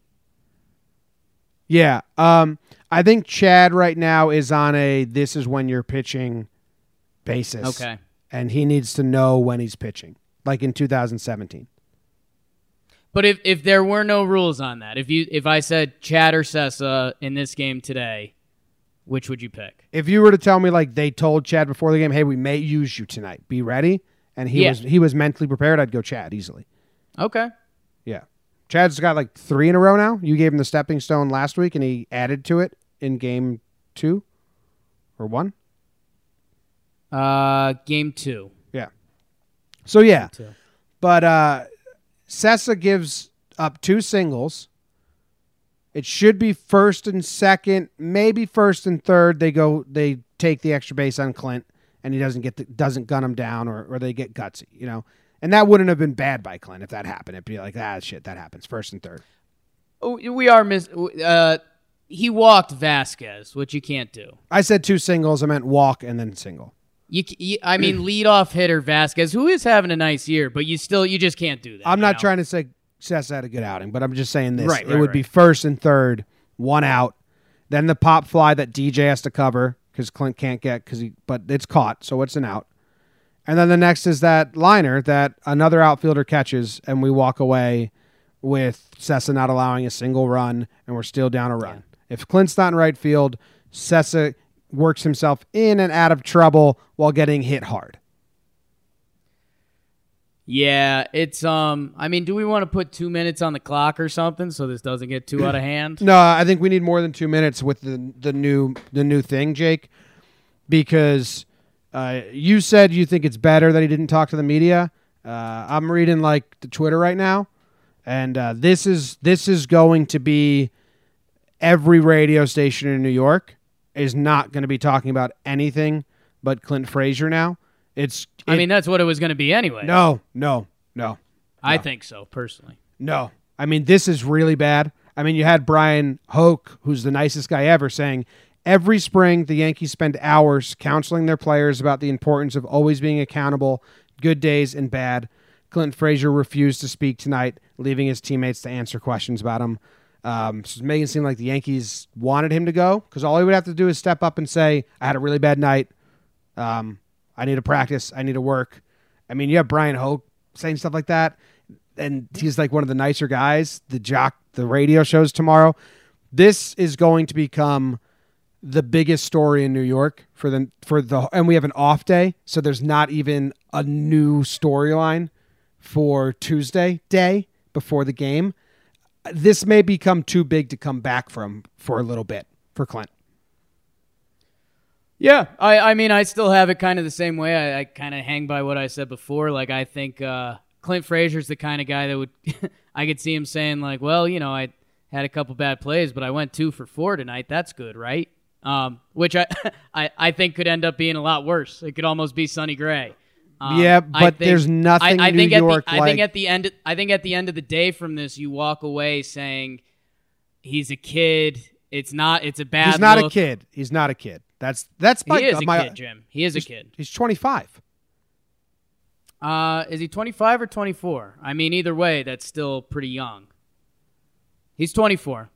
Yeah. Um, I think Chad right now is on a this is when you're pitching basis. Okay. And he needs to know when he's pitching, like in 2017. But if, if there were no rules on that, if you if I said Chad or Cessa in this game today, which would you pick? If you were to tell me like they told Chad before the game, hey, we may use you tonight, be ready, and he Yeah. was he was mentally prepared, I'd go Chad easily. Okay. Yeah. Chad's got like three in a row now. You gave him the stepping stone last week, and he added to it in game two or one. Uh, game two. Yeah. So yeah, Two. but uh Cessa gives up two singles. It should be first and second, maybe first and third. They go, they take the extra base on Clint, and he doesn't get the, doesn't gun him down, or or they get gutsy, you know. And that wouldn't have been bad by Clint if that happened. It'd be like, ah, shit, that happens first and third. Oh, We are miss. Uh, he walked Vázquez, which you can't do. I said two singles. I meant walk and then single. You, you I mean, <clears throat> leadoff hitter Vázquez, who is having a nice year, but you still you just can't do that. I'm not know? trying to say Cessa had a good outing, but I'm just saying this. Right, it right, would be first and third, one out, then the pop fly that DJ has to cover because Clint can't get because he, but it's caught, so it's an out, And then the next is that liner that another outfielder catches, and we walk away with Cessa not allowing a single run, and we're still down a run. If Clint's not in right field, Cessa works himself in and out of trouble while getting hit hard. Yeah, it's um. I mean, do we want to put two minutes on the clock or something so this doesn't get too out of <clears throat> hand? No, I think we need more than two minutes with the the new the new thing, Jake, because uh, you said you think it's better that he didn't talk to the media. Uh, I'm reading like the Twitter right now, and uh, this is this is going to be every radio station in New York is not going to be talking about anything but Clint Frazier now. It's I mean, that's what it was going to be anyway. no, no, no. I think so personally. No. I mean, this is really bad. I mean, you had Bryan Hoch, who's the nicest guy ever, saying every spring the Yankees spend hours counseling their players about the importance of always being accountable, good days and bad. Clint Frazier refused to speak tonight, leaving his teammates to answer questions about him. Um, so making it seem like the Yankees wanted him to go because all he would have to do is step up and say, I had a really bad night. Um, I need to practice. I need to work. I mean, you have Bryan Hoch saying stuff like that, and he's like one of the nicer guys. The jock, the radio shows tomorrow. This is going to become the biggest story in New York for the for the, and we have an off day, so there's not even a new storyline for Tuesday day before the game. This may become too big to come back from for a little bit for Clint. Yeah, I, I mean, I still have it kind of the same way. I, I kind of hang by what I said before. Like, I think uh, Clint Frazier's the kind of guy that would, <laughs> I could see him saying, like, well, you know, I had a couple bad plays, but I went two for four tonight. That's good, right? Um, which I, <laughs> I, I think could end up being a lot worse. It could almost be Sonny Gray. Um, Yeah, but there's nothing I, I New think York at the, I think at the end, I think at the end of the day from this, you walk away saying he's a kid. It's not. It's a bad. He's not a kid. He's not a kid. That's that's my, He is a my kid, Jim. He is a kid. He's 25. Uh, is he 25 or 24? I mean, either way, that's still pretty young. He's 24.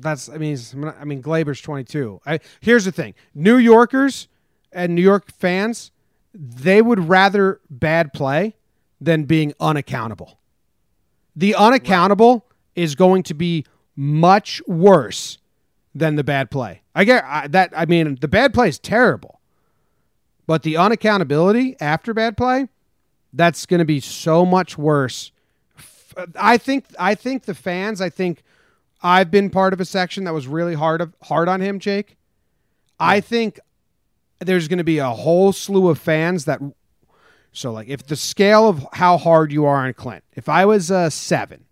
That's I mean I mean Gleyber's 22. I here's the thing. New Yorkers and New York fans, they would rather bad play than being unaccountable. The unaccountable is going to be much worse than the bad play. I get I, that I mean the bad play is terrible. But the unaccountability after bad play, that's going to be so much worse. I think I think the fans, I think I've been part of a section that was really hard of, hard on him, Jake. I think there's going to be a whole slew of fans that so like if the scale of how hard you are on Clint, if I was a 7,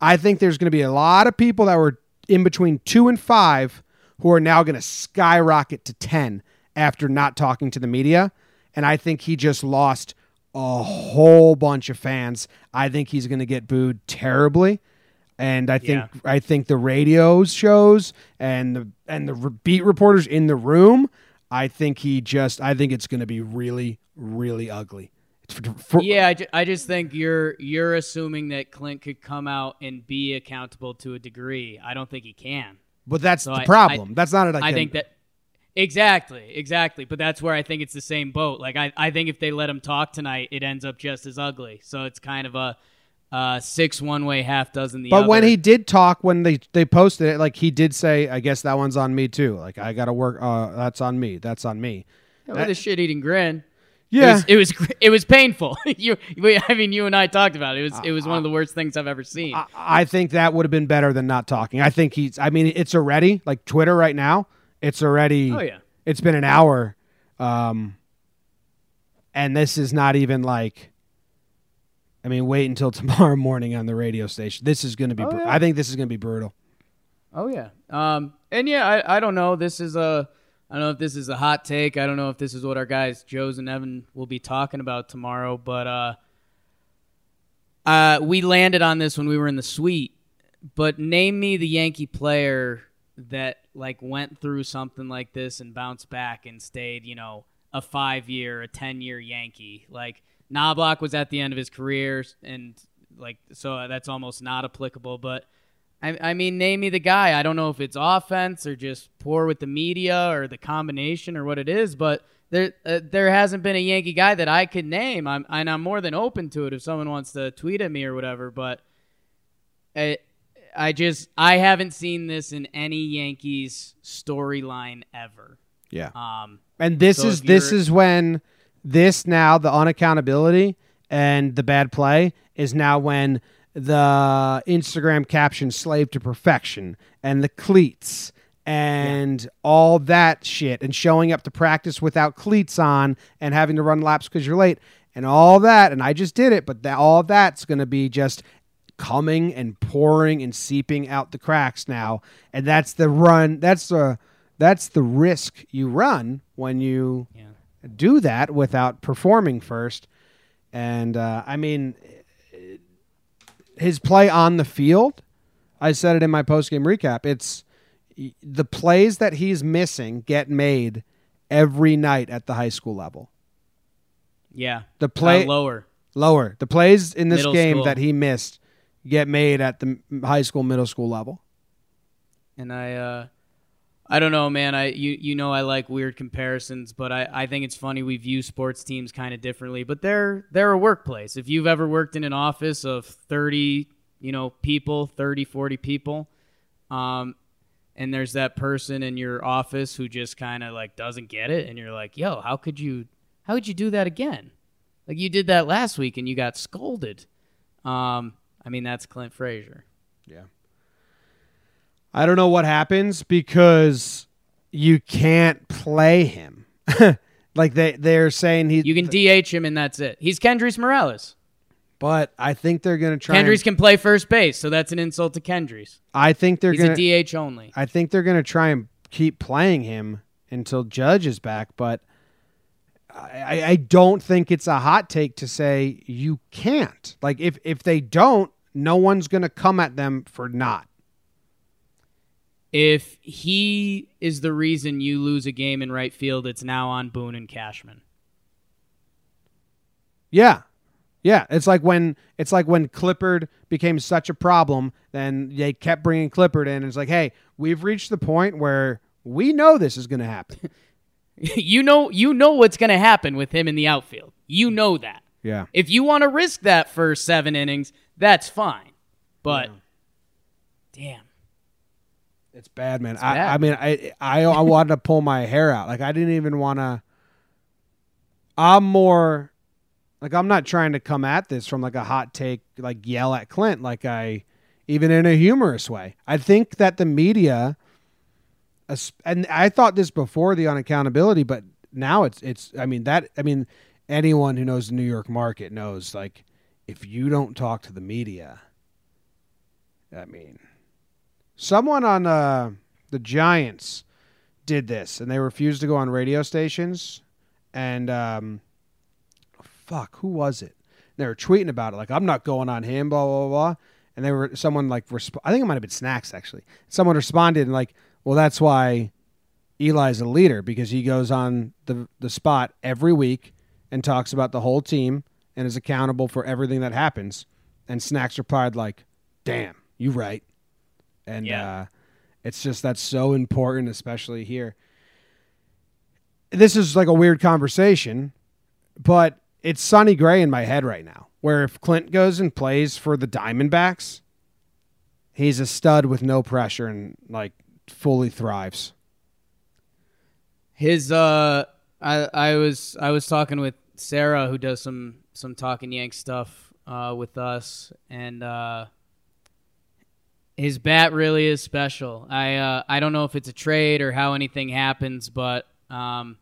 I think there's going to be a lot of people that were in between 2 and 5 who are now going to skyrocket to 10 after not talking to the media, and I think he just lost a whole bunch of fans. I think he's going to get booed terribly and I think Yeah. I think the radio shows and the and the beat reporters in the room. I think he just I think it's going to be really really ugly. For- for- Yeah, I, ju- I just think you're you're assuming that Clint could come out and be accountable to a degree. I don't think he can. but that's So the I- problem. that's not it. I think that exactly, exactly. But that's where I think it's the same boat. Like I, I think if they let him talk tonight, it ends up just as ugly. So it's kind of a uh, six one way, half dozen the other. But other. when he did talk, when they they posted it, like he did say, "I guess that one's on me too." Like I got to work. Uh, that's on me. That's on me. with a shit eating grin. Yeah, It was, it was it was painful. <laughs> you, I mean, you and I talked about it. It was it was one of the worst things I've ever seen. I, I think that would have been better than not talking. I think he's. I mean, it's already like Twitter right now. It's already. Oh, yeah. It's been an hour, um, and this is not even like. I mean, wait until <laughs> tomorrow morning on the radio station. This is going to be. Oh, bru- yeah. I think this is going to be brutal. Oh yeah. Um and yeah, I, I don't know. This is a I don't know if this is a hot take. I don't know if this is what our guys Joe's and Evan will be talking about tomorrow, but uh uh we landed on this when we were in the suite. But name me the Yankee player that like went through something like this and bounced back and stayed, you know, a 5-year, a 10-year Yankee. Like Knoblauch was at the end of his career and like so that's almost not applicable, but I, I mean, name me the guy. I don't know if it's offense or just poor with the media or the combination or what it is, but there uh, there hasn't been a Yankee guy that I could name. I'm and I'm more than open to it if someone wants to tweet at me or whatever. But I, I just I haven't seen this in any Yankees storyline ever. Yeah. Um, And this So is this is when this now the unaccountability and the bad play is now when the Instagram caption slave to perfection and the cleats and all that shit and showing up to practice without cleats on and having to run laps because you're late and all that and I just did it but that all that's going to be just coming and pouring and seeping out the cracks now and that's the run that's the that's the risk you run when you yeah. Do that without performing first and uh, i mean his play on the field i said it in my post-game recap it's the plays that he's missing get made every night at the high school level Yeah. The play- Uh, lower. lower the plays in this Middle game school. that he missed get made at the high school middle school level And I uh I don't know, man. I you you know I like weird comparisons, but I, I think it's funny we view sports teams kind of differently. But they're they're a workplace. If you've ever worked in an office of 30, you know, people, 30, 40 people, um and there's that person in your office who just kind of like doesn't get it and you're like, "Yo, how could you how would you do that again?" Like you did that last week and you got scolded. Um I mean, that's Clint Frazier. I don't know what happens because you can't play him. <laughs> like they they're saying he You can DH him and that's it. He's Kendrys Morales. but I think they're going to try Kendrys and, can play first base, so that's an insult to Kendrys. I think they're going to a DH only. I think they're going to try and keep playing him until Judge is back, but I, I- I don't think it's a hot take to say you can't. Like if if they don't, no one's going to come at them for not. If he is the reason you lose a game in right field, it's now on Boone and Cashman. Yeah. Yeah, it's like when it's like when Clippard became such a problem, then they kept bringing Clippard in. And it's like, hey, we've reached the point where we know this is going to happen. <laughs> you know, you know what's going to happen with him in the outfield. You know that. Yeah, If you want to risk that for seven innings, that's fine. But damn, it's bad, man. I, bad. I mean, I, I I wanted to pull my hair out. Like I didn't even want to. I'm more like I'm not trying to come at this from like a hot take, like yell at Clint, like I even in a humorous way. I think that the media, and I thought this before the unaccountability, but now it's it's. I mean that. I mean anyone who knows the New York market knows like if you don't talk to the media, I mean someone on uh, the Giants did this, and they refused to go on radio stations. And um, fuck, who was it? They were tweeting about it, like I'm not going on him, blah blah blah. And they were someone like resp- I think it might have been Snacks actually. Someone responded and like, well, that's why Eli's a leader because he goes on the the spot every week and talks about the whole team and is accountable for everything that happens. And Snacks replied like, "Damn, you right." And Yeah. uh, it's just that's so important, especially here. This is like a weird conversation, but it's Sonny Gray in my head right now. Where if Clint goes and plays for the Diamondbacks, he's a stud with no pressure and like fully thrives. his uh, I I was I was talking with Sarah who does some some talking Yank stuff uh with us, and uh, his bat really is special. I uh I don't know if it's a trade or how anything happens, but um.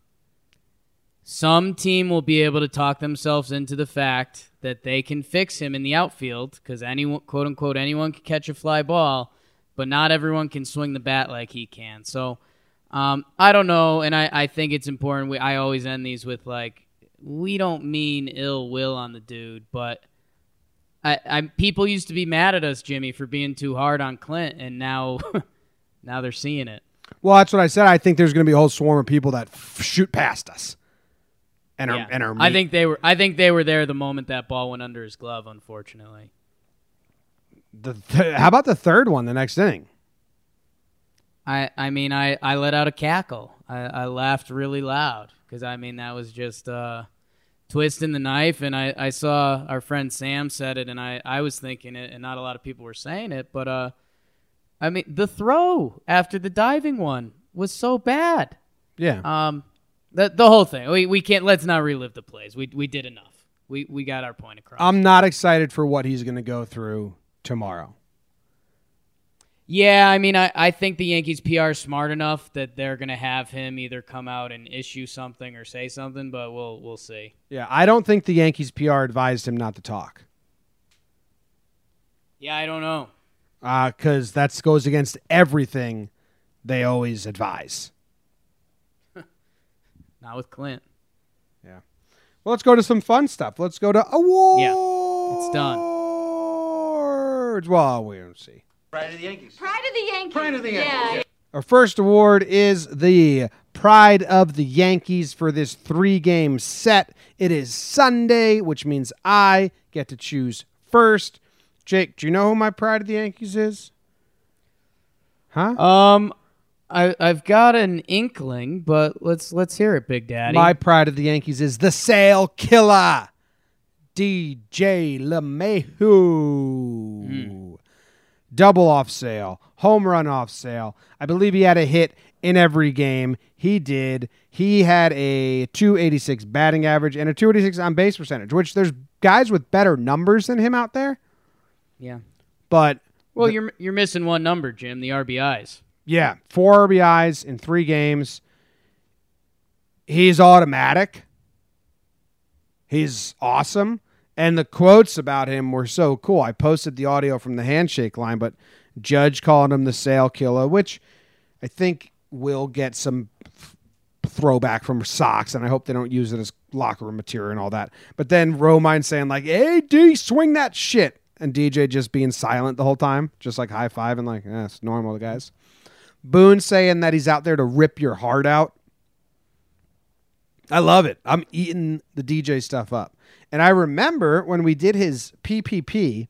Some team will be able to talk themselves into the fact that they can fix him in the outfield because anyone, quote unquote, anyone can catch a fly ball, but not everyone can swing the bat like he can. So um, I don't know, and I, I think it's important. We, I always end these with like, we don't mean ill will on the dude, but I, I people used to be mad at us, Jimmy, for being too hard on Clint, and now <laughs> now they're seeing it. Well, that's what I said. I think there's going to be a whole swarm of people that f- shoot past us, and are Yeah. and are. I think they were. I think they were there the moment that ball went under his glove. Unfortunately, the th- how about the third one the next inning? I I mean I I let out a cackle. I, I laughed really loud. because I mean that was just uh, twisting the knife. And I, I saw our friend Sam said it, and I, I was thinking it, and not a lot of people were saying it. But uh, I mean, the throw after the diving one was so bad. Yeah. Um, the the whole thing. We we can't. Let's not relive the plays. We we did enough. We we got our point across. I'm not excited for what he's going to go through tomorrow. Yeah, I mean, I, I think the Yankees PR is smart enough that they're gonna have him either come out and issue something or say something, but we'll we'll see. Yeah, I don't think the Yankees PR advised him not to talk. Yeah, I don't know. Uh, because that goes against everything they always advise. <laughs> Not with Clint. Yeah. Well, let's go to some fun stuff. Let's go to awards. Yeah, it's done. Well, we don't see. Pride of the Yankees. Pride of the Yankees. Pride of the Yankees. Yeah. Our first award is the Pride of the Yankees for this three game set. It is Sunday, which means I get to choose first. Jake, do you know who my Pride of the Yankees is? Huh? Um, I I've got an inkling, but let's let's hear it, Big Daddy. My Pride of the Yankees is the Sale Killer, DJ LeMahieu. Double off Sale, home run off Sale. I believe he had a hit in every game. He did. He had a 286 batting average and a 286 on base percentage, which there's guys with better numbers than him out there. yeah. But Well, you're you're missing one number, Jim. The RBIs. Yeah, four RBIs in three games. He's automatic. He's awesome. And the quotes about him were so cool. I posted the audio from the handshake line, but Judge calling him the Sale killer, which I think will get some throwback from Sox, and I hope they don't use it as locker room material and all that. But then Romine saying like, "Hey D, swing that shit," and DJ just being silent the whole time, just like high five and like, "Yeah, it's normal, guys." Boone saying that he's out there to rip your heart out. I love it. I'm eating the DJ stuff up. And I remember when we did his PPP,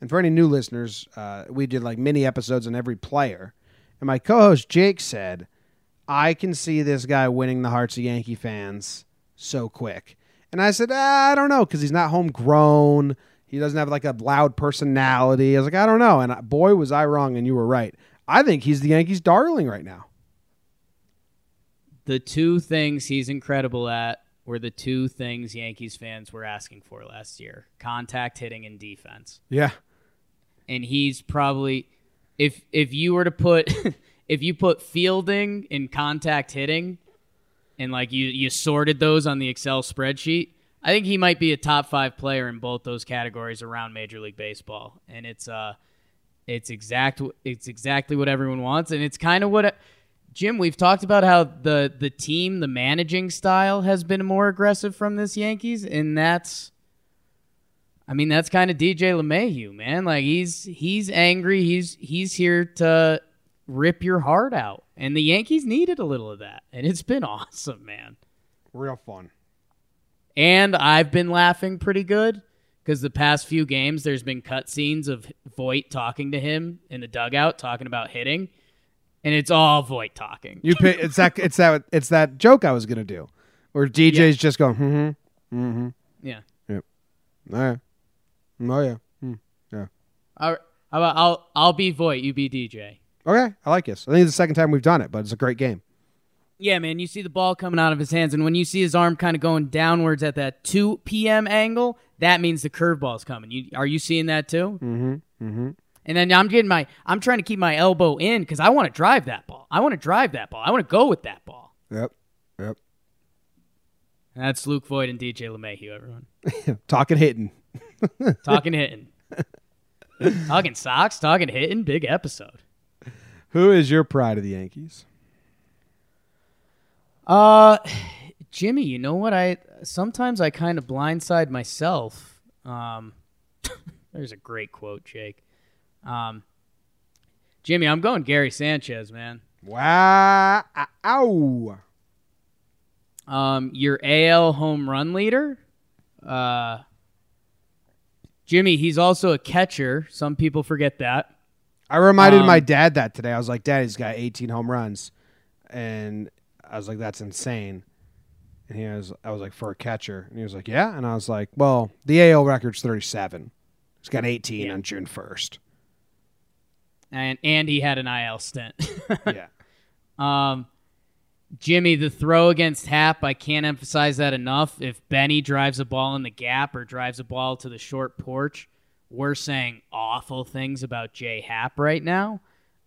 and for any new listeners, uh, we did like mini episodes on every player. And my co host Jake said, I can see this guy winning the hearts of Yankee fans so quick. And I said, ah, I don't know, because he's not homegrown. He doesn't have like a loud personality. I was like, I don't know. And boy, was I wrong, and you were right. I think he's the Yankees' darling right now. The two things he's incredible at were the two things Yankees fans were asking for last year: contact hitting and defense. Yeah. and he's probably if if you were to put <laughs> if you put fielding and contact hitting and like you you sorted those on the Excel spreadsheet, I think he might be a top 5 player in both those categories around Major League Baseball. And it's uh it's exact it's exactly what everyone wants and it's kind of what Jim, we've talked about how the the team, the managing style has been more aggressive from this Yankees and that's I mean, that's kind of DJ LeMahieu, man. Like he's he's angry. He's he's here to rip your heart out, and the Yankees needed a little of that, and it's been <laughs> awesome, man. Real fun. And I've been laughing pretty good because the past few games there's been cutscenes of Voit talking to him in the dugout, talking about hitting, and it's all Voit talking. You pay, it's that it's that it's that joke I was gonna do, where <laughs> DJ's just going, mm-hmm, mm-hmm. yeah. All right. Oh yeah. yeah. All right. How about I'll I'll be Voit, you be DJ. Okay, I like this. I think it's the second time we've done it, but it's a great game. Yeah, man, you see the ball coming out of his hands, and when you see his arm kind of going downwards at that 2 p.m. angle, that means the curveball's coming. You, are you seeing that too? Mm-hmm. Mm-hmm. And then I'm getting my, I'm trying to keep my elbow in because I want to drive that ball. I want to drive that ball. I want to go with that ball. Yep. Yep. And that's Luke Voit and DJ LeMahieu, everyone. <laughs> Talking hitting. <laughs> Talking hitting. talking Sox, talking hitting, big episode. Who is your pride of the Yankees? Uh, Jimmy, you know what? I sometimes I kind of blindside myself. Um, <laughs> there's a great quote, Jake. Um, Jimmy, I'm going Gary Sanchez, man. Wow. Ow. Um, your AL home run leader. Uh, Jimmy, he's also a catcher. Some people forget that. I reminded Um, my dad that today. I was like, Dad, he's got 18 home runs. And I was like, that's insane. And he was, I was like, for a catcher. And he was like, yeah. And I was like, well, the AL record's 37. He's got 18 Yeah. on June 1st. And and he had an IL stint. <laughs> yeah. Um, Jimmy, the throw against Happ, I can't emphasize that enough. If Benny drives a ball in the gap or drives a ball to the short porch, we're saying awful things about J.A. Happ right now.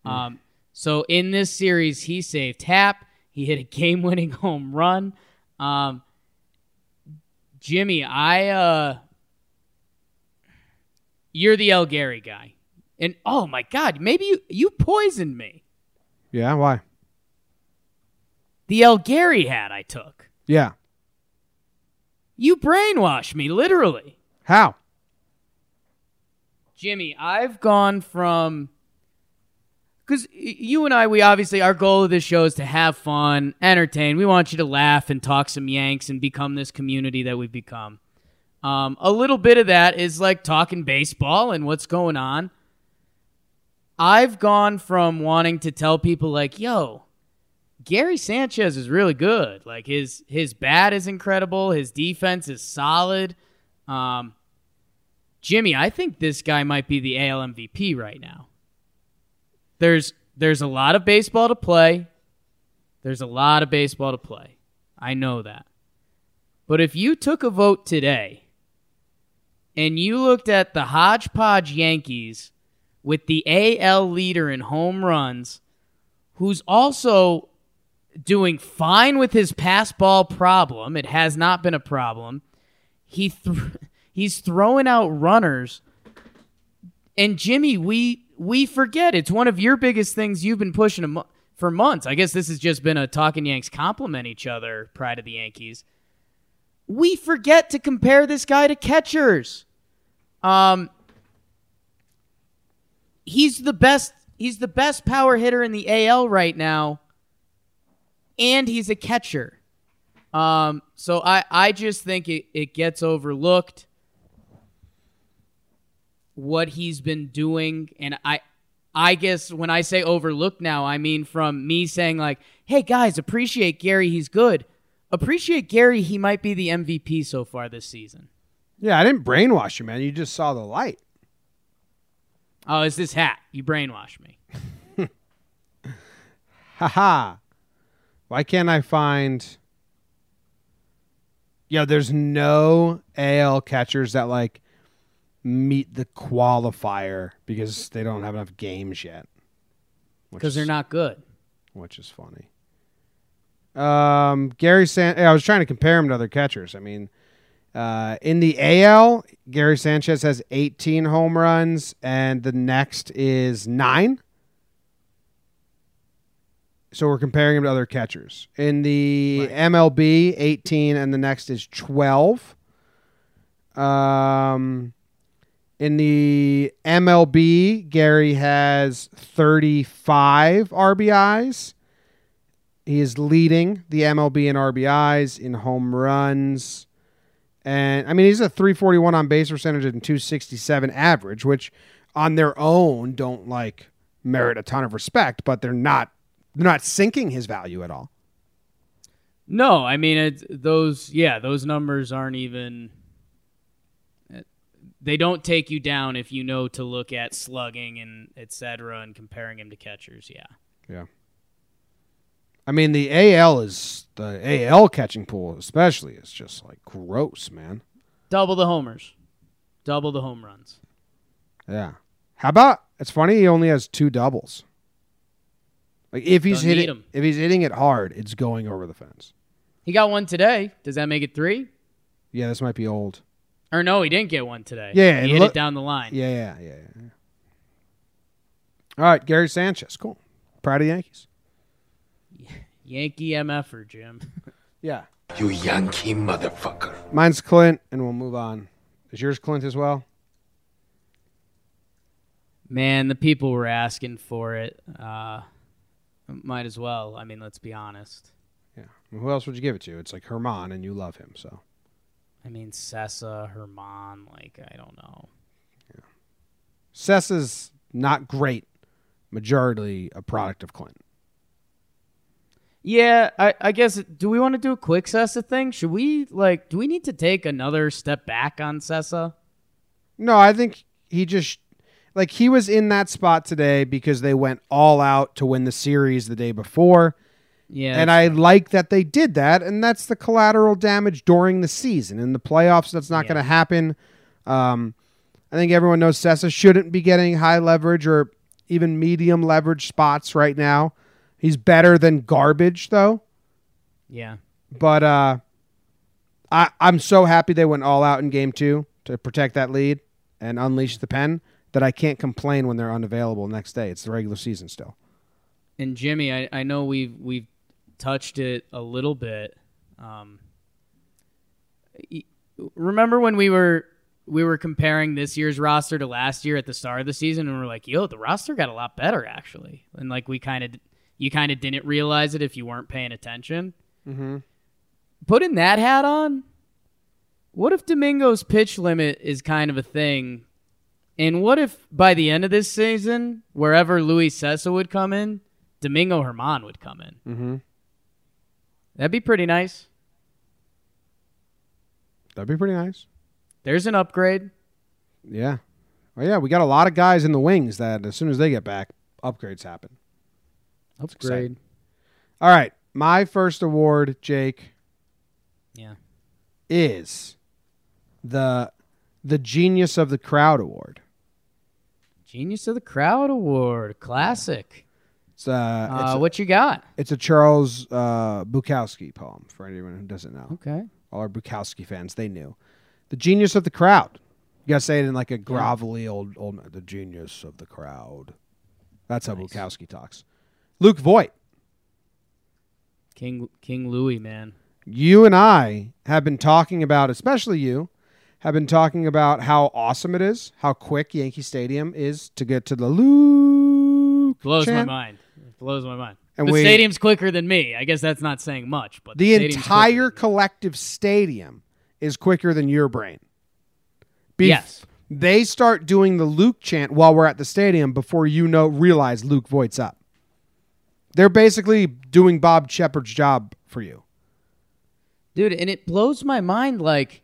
Um, so in this series, he saved Happ. He hit a game-winning <laughs> home run. Um, Jimmy, I uh, you're the El Gary guy, and oh my God, maybe you you poisoned me. Yeah. Why? The El Gary hat I took. Yeah. You brainwashed me, literally. How? Jimmy, I've gone from. Because you and I, we obviously, our goal of this show is to have fun, entertain. We want you to laugh and talk some Yanks and become this community that we've become. Um, a little bit of that is like talking baseball and what's going on. I've gone from wanting to tell people, like, yo, Gary Sanchez is really good. Like his his bat is incredible. His defense is solid. Um, Jimmy, I think this guy might be the AL MVP right now. There's there's a lot of baseball to play. There's a lot of baseball to play. I know that. But if you took a vote today and you looked at the hodgepodge Yankees with the AL leader in home runs, who's also doing fine with his pass ball problem, it has not been a problem. He th- <laughs> he's throwing out runners. And Jimmy, we we forget it's one of your biggest things you've been pushing mo- for months. I guess this has just been a talking Yanks compliment each other, pride of the Yankees. We forget to compare this guy to catchers. Um he's the best he's the best power hitter in the AL right now and he's a catcher. Um, so I, I just think it, it gets overlooked what he's been doing. And I, I guess when I say overlooked now, I mean from me saying like, Hey guys, appreciate Gary. He's good. Appreciate Gary. He might be the MVP so far this season. Yeah. I didn't brainwash you, man. You just saw the light. Oh, it's this hat. You brainwashed me. <laughs> Haha. Why can't I find? Yeah, there's no AL catchers that like meet the qualifier because they don't have enough games yet. Because they're not good. which is funny. Um, Gary San. I was trying to compare him to other catchers. I mean, uh, in the AL, Gary Sanchez has 18 home runs, and the next is nine. So we're comparing him to other catchers. In the Right. MLB, 18, and the next is 12. Um, in the MLB, Gary has 35 RBIs. He is leading the MLB in RBIs, in home runs. And I mean, he's a 341 on base percentage and 267 average, which on their own don't like merit a ton of respect, but they're not they're not sinking his value at all. No, I mean it, those. Yeah, those numbers aren't even. They don't take you down if you know to look at slugging and et cetera and comparing him to catchers. Yeah. Yeah, I mean, the AL is the AL catching pool, especially, is just like gross, man. double the homers, double the home runs. Yeah. How about it's funny he only has two doubles. Like if he's Don't need if he's hitting it hard, it's going over the fence. He got one today. Does that make it three? Yeah, this might be old. Or no, he didn't get one today. Yeah, he it hit look- it down the line. Yeah, yeah, yeah, yeah. All right, Gary Sanchez, cool. Proud of Yankees. Yankee MFer, Jim. <laughs> Yeah. You Yankee motherfucker. Mine's Clint, and we'll move on. Is yours Clint as well? Man, the people were asking for it. Uh, might as well. I mean, let's be honest. Yeah. Well, who else would you give it to? It's like Germán, and you love him, so. I mean, Cessa, Germán, like I don't know. Yeah. Cessa's not great. Majority a product of Clint. Yeah, I, I guess. Do we want to do a quick Cessa thing? Should we like? Do we need to take another step back on Cessa? No, I think he just like he was in that spot today because they went all out to win the series the day before. Yeah, and I like that they did that, and that's the collateral damage during the season. In the playoffs, that's not Yeah. going to happen. Um, I think everyone knows Cessa shouldn't be getting high leverage or even medium leverage spots right now. He's better than garbage, though. yeah. But uh, I, I'm so happy they went all out in game two to protect that lead and unleash the pen that I can't complain when they're unavailable next day. It's the regular season still. And Jimmy, I, I know we've we've touched it a little bit. Um, remember when we were we were comparing this year's roster to last year at the start of the season, and we are like, "Yo, the roster got a lot better actually," and like we kind of you kind of didn't realize it if you weren't paying attention. Mm-hmm. Putting that hat on, what if Domingo's pitch limit is kind of a thing? And what if by the end of this season, wherever Luis Cessa would come in, Domingo Germán would come in? Mm-hmm. That'd be pretty nice. That'd be pretty nice. There's an upgrade. Yeah. Well, yeah, we got a lot of guys in the wings that as soon as they get back, upgrades happen. Upgrade. All right. My first award, Jake, Yeah. is the the Genius of the Crowd Award. Genius of the Crowd Award. Classic. It's, uh, it's, Uh, what you got? it's a Charles uh, Bukowski poem for anyone who doesn't know. Okay. All our Bukowski fans, they knew. The Genius of the Crowd. You gotta say it in like a grovelly old old. The Genius of the Crowd. That's how Nice. Bukowski talks. Luke Voit. King King Louis, man. you and I have been talking about, especially you, have been talking about how awesome it is, how quick Yankee Stadium is to get to the Luke. Blows chant. my mind. It blows my mind. And the we- stadium's quicker than me. I guess that's not saying much, but The stadium's entire quicker than me. collective stadium is quicker than your brain. Bef- Yes. They start doing the Luke chant while we're at the stadium before you know realize Luke Voit's up. They're basically doing Bob Sheppard's job for you. dude and it blows my mind like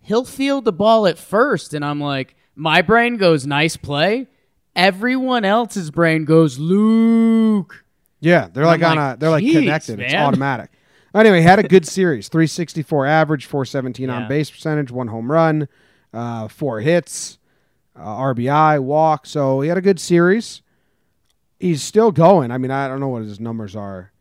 he'll field the ball at first and i'm like my brain goes nice play everyone else's brain goes luke Yeah, they're I'm like on a they're like "Jeez, connected. It's automatic. Anyway, had a good <laughs> series. 364 average, 417 on base percentage, one home run, uh, four hits, uh, RBI, walk. So he had a good series. He's still going. I mean, I don't know what his numbers are.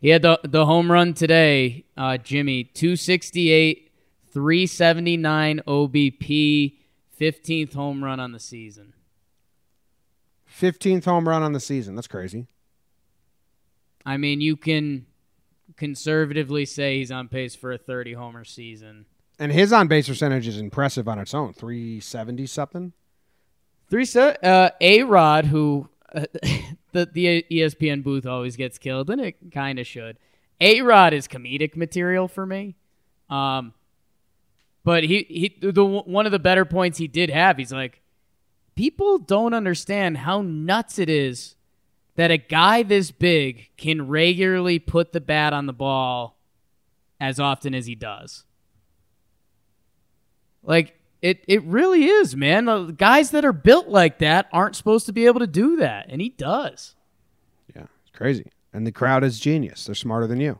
he had the, the home run today uh, jimmy 268 379 obp 15th home run on the season 15th home run on the season. That's crazy. i mean you can conservatively say he's on pace for a 30 homer season And his on base percentage is impressive on its own. 370 something. Three uh, A Rod, who <laughs> the the ESPN booth always gets killed, and it kind of should. A Rod is comedic material for me. Um, but he he the one of the better points he did have. He's like, people don't understand how nuts it is that a guy this big can regularly put the bat on the ball as often as he does. Like it it really is, man. The guys that are built like that aren't supposed to be able to do that, and he does. Yeah, it's crazy. And the crowd is genius. They're smarter than you.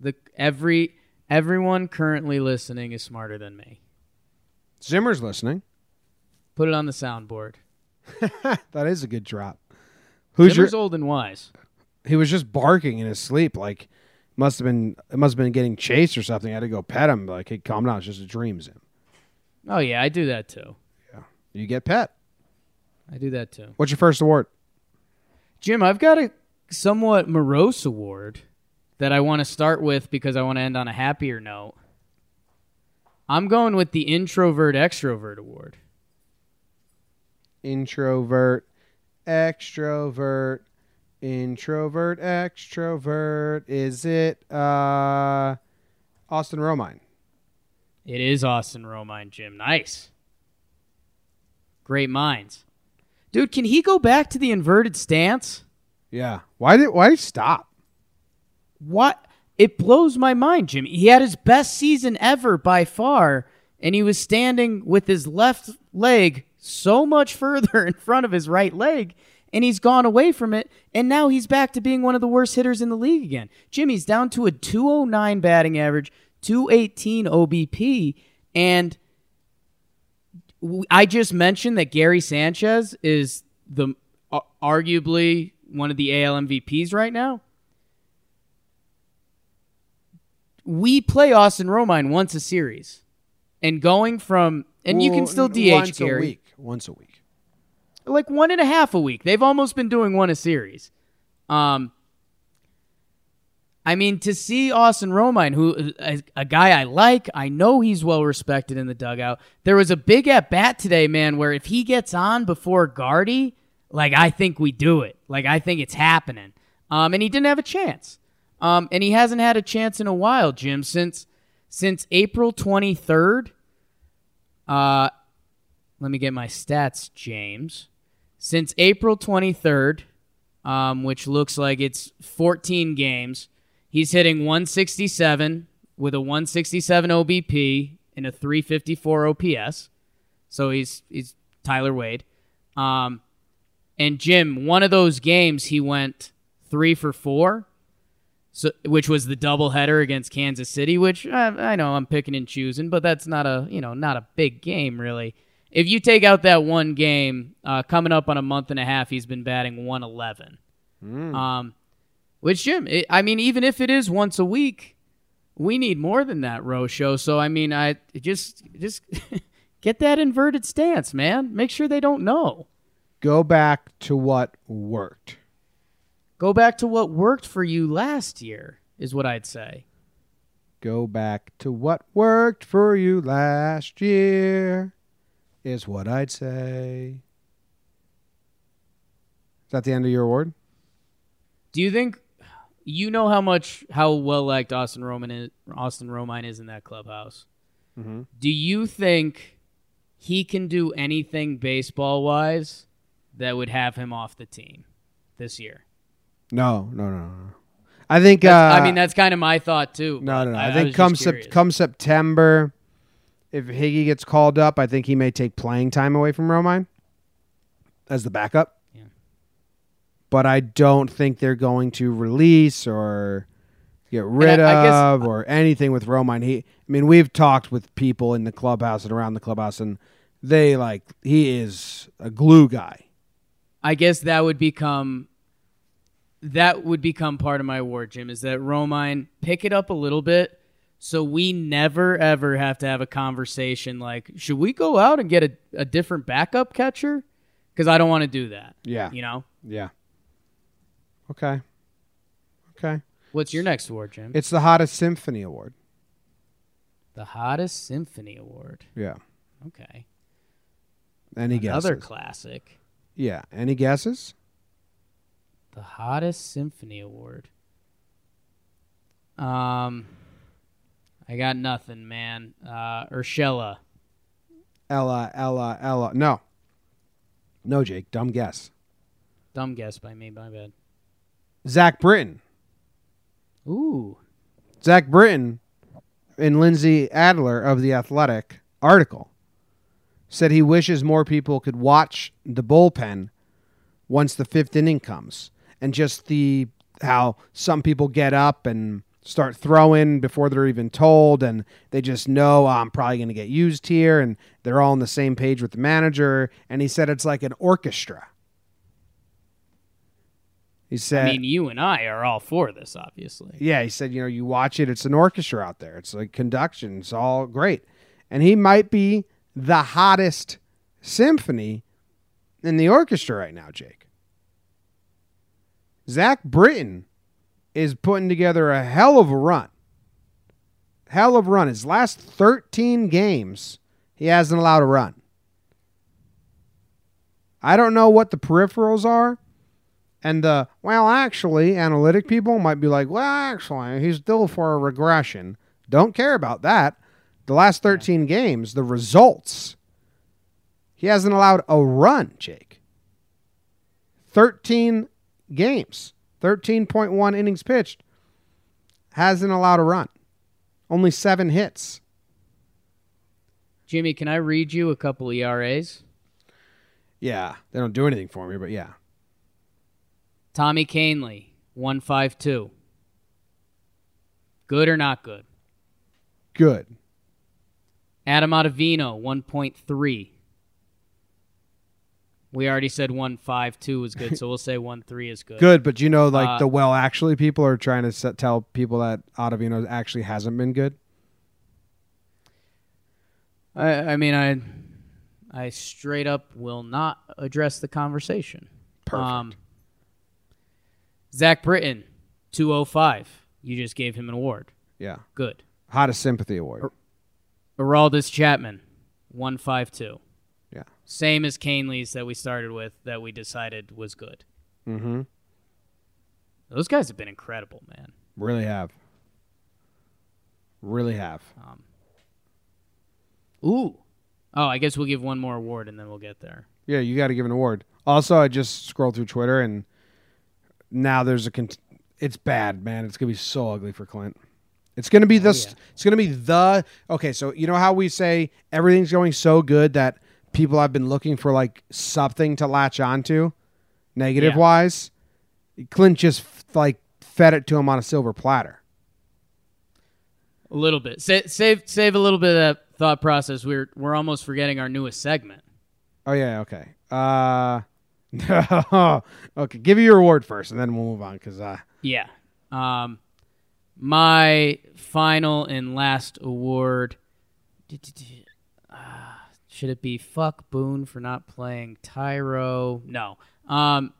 The every everyone currently listening is smarter than me. Zimmer's listening. Put it on the soundboard. <laughs> that is a good drop. Who's Zimmer's your? old and wise. He was just barking in his sleep. Like must have been. It must have been getting chased or something. I had to go pet him. Like, hey, calm down. It's just a dream, Zim. Oh yeah, I do that too. Yeah, You get pet. I do that too. What's your first award? Jim, I've got a somewhat morose award that I want to start with because I want to end on a happier note. I'm going with the introvert extrovert award. Introvert, extrovert, introvert, extrovert. Is it uh, Austin Romine? It is Austin Romine, Jim. Nice. Great minds. Dude, can he go back to the inverted stance? Yeah. Why did why stop? What? It blows my mind, Jimmy. He had his best season ever by far, and he was standing with his left leg so much <laughs> further in front of his right leg, and he's gone away from it, and now he's back to being one of the worst hitters in the league again. Jimmy's down to a 209 batting average, 218 OBP, and I just mentioned that Gary Sanchez is the uh, arguably one of the AL MVPs right now. we play Austin Romine once a series, and going from and you can still DH once Gary a week. Once a week. like one and a half a week. They've almost been doing one a series. Um, I mean, to see Austin Romine, who a, a guy I like, I know he's well respected in the dugout. There was a big at bat today, man, where if he gets on before Gardy, like I think we do it. Like I think it's happening. Um, and he didn't have a chance. Um, and he hasn't had a chance in a while, Jim, since since April twenty third. Uh, let me get my stats, James. Since April 23rd, um, which looks like it's 14 games, he's hitting 167 with a 167 OBP and a 354 OPS. So he's he's Tyler Wade. Um, and Jim, one of those games he went three for four, so which was the doubleheader against Kansas City. Which I, I know I'm picking and choosing, but that's not a you know not a big game really. If you take out that one game, uh, coming up on a month and a half, he's been batting 111. Um, which Jim, it, I mean, even if it is once a week, we need more than that, row show. So I mean, I just just <laughs> get that inverted stance, man. Make sure they don't know. Go back to what worked. Go back to what worked for you last year, is what I'd say. Go back to what worked for you last year, is what I'd say. Is that the end of your award? Do you think you know how much how well liked Austin Roman is, Austin Romine is in that clubhouse? Mhm. Do you think he can do anything baseball wise that would have him off the team this year? No, no, no, no. I think. Uh, I mean, that's kind of my thought too. no, no, no. I, was think just come sep- come September, if Higgy gets called up, I think he may take playing time away from Romine as the backup. But I don't think they're going to release or get rid I- I guess- of or anything with Romine. He, I mean, we've talked with people in the clubhouse and around the clubhouse, and they like he is a glue guy. I guess that would become that would become part of my award, Jim. Is that Romine pick it up a little bit, so we never ever have to have a conversation like, should we go out and get a, a different backup catcher? Because I don't want to do that. Yeah, You know, yeah. Okay, okay. what's your next award, Jim? It's the hottest symphony award. the hottest symphony award. Yeah. Okay, Any another guesses? classic. Yeah. Any guesses? The hottest symphony award. Um, I got nothing, man. Uh, Urshela. Ella, Ella, Ella. No. No, Jake. Dumb guess. Dumb guess by me. My bad. Zach Britton. Ooh. Zach Britton in Lindsay Adler of The Athletic article said he wishes more people could watch the bullpen once the fifth inning comes and just the how some people get up and start throwing before they're even told and they just know "Oh, I'm probably going to get used here and they're all on the same page with the manager and he said it's like an orchestra. He said I mean, you and I are all for this, obviously. yeah, he said, you know, you watch it, it's an orchestra out there. It's like conduction. It's all great. And he might be the hottest symphony in the orchestra right now, Jake. Zach Britton is putting together a hell of a run. Hell of a run. His last 13 games, he hasn't allowed a run. I don't know what the peripherals are. And the well, actually, analytic people might be like, well, actually, he's due for a regression. Don't care about that. The last 13 games, the results, he hasn't allowed a run, Jake. 13 games, 13.1 innings pitched. Hasn't allowed a run. Only seven hits. Jimmy, can I read you a couple ERAs? Yeah, they don't do anything for me, but yeah. Tommy Kahnle, 152. Good or not good? Good. Adam Ottavino, 1.3. We already said 152 was good, so we'll say 1.3 is good. <laughs> Good, but you know, like Uh, the well, actually, people are trying to set, tell people that Ottavino actually hasn't been good. I, I mean, I, I straight up will not address the conversation. Perfect. Zach Britton, 205. You just gave him an award. yeah, Good. hottest sympathy award. Aroldis Chapman, 152. Yeah. Same as Kahnle's that we started with that we decided was good. Mm-hmm. Those guys have been incredible, man. Really have. Really have. Um, ooh. Oh, I guess we'll give one more award and then we'll get there. Yeah, you got to give an award. Also, I just scrolled through Twitter and now there's a. Con- it's bad, man. It's gonna be so ugly for Clint. It's gonna be the. yeah. It's gonna be the. Okay, so you know how we say everything's going so good that people have been looking for like something to latch onto, negative Yeah. wise. Clint just like fed it to him on a silver platter. A little bit. Sa- save save a little bit of that thought process. We're we're almost forgetting our newest segment. Oh yeah, okay. Uh, <laughs> okay. Give you your award first, and then we'll move on because uh, Yeah. Um, my final and last award. Uh, should it be fuck Boone for not playing Thairo? No. Um,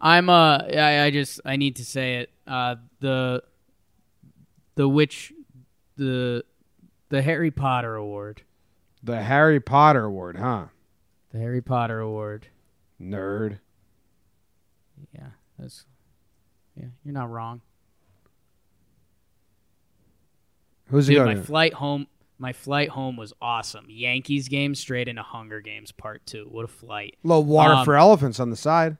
I'm uh, I, I just I need to say it. Uh, the the witch, the the Harry Potter award, the Harry Potter award, huh? the Harry Potter award. Nerd. Yeah, that's yeah. You're not wrong. Who's he Dude, going my flight home my flight home was awesome. Yankees game straight into Hunger Games part 2. What a flight. Little water um, for elephants on the side.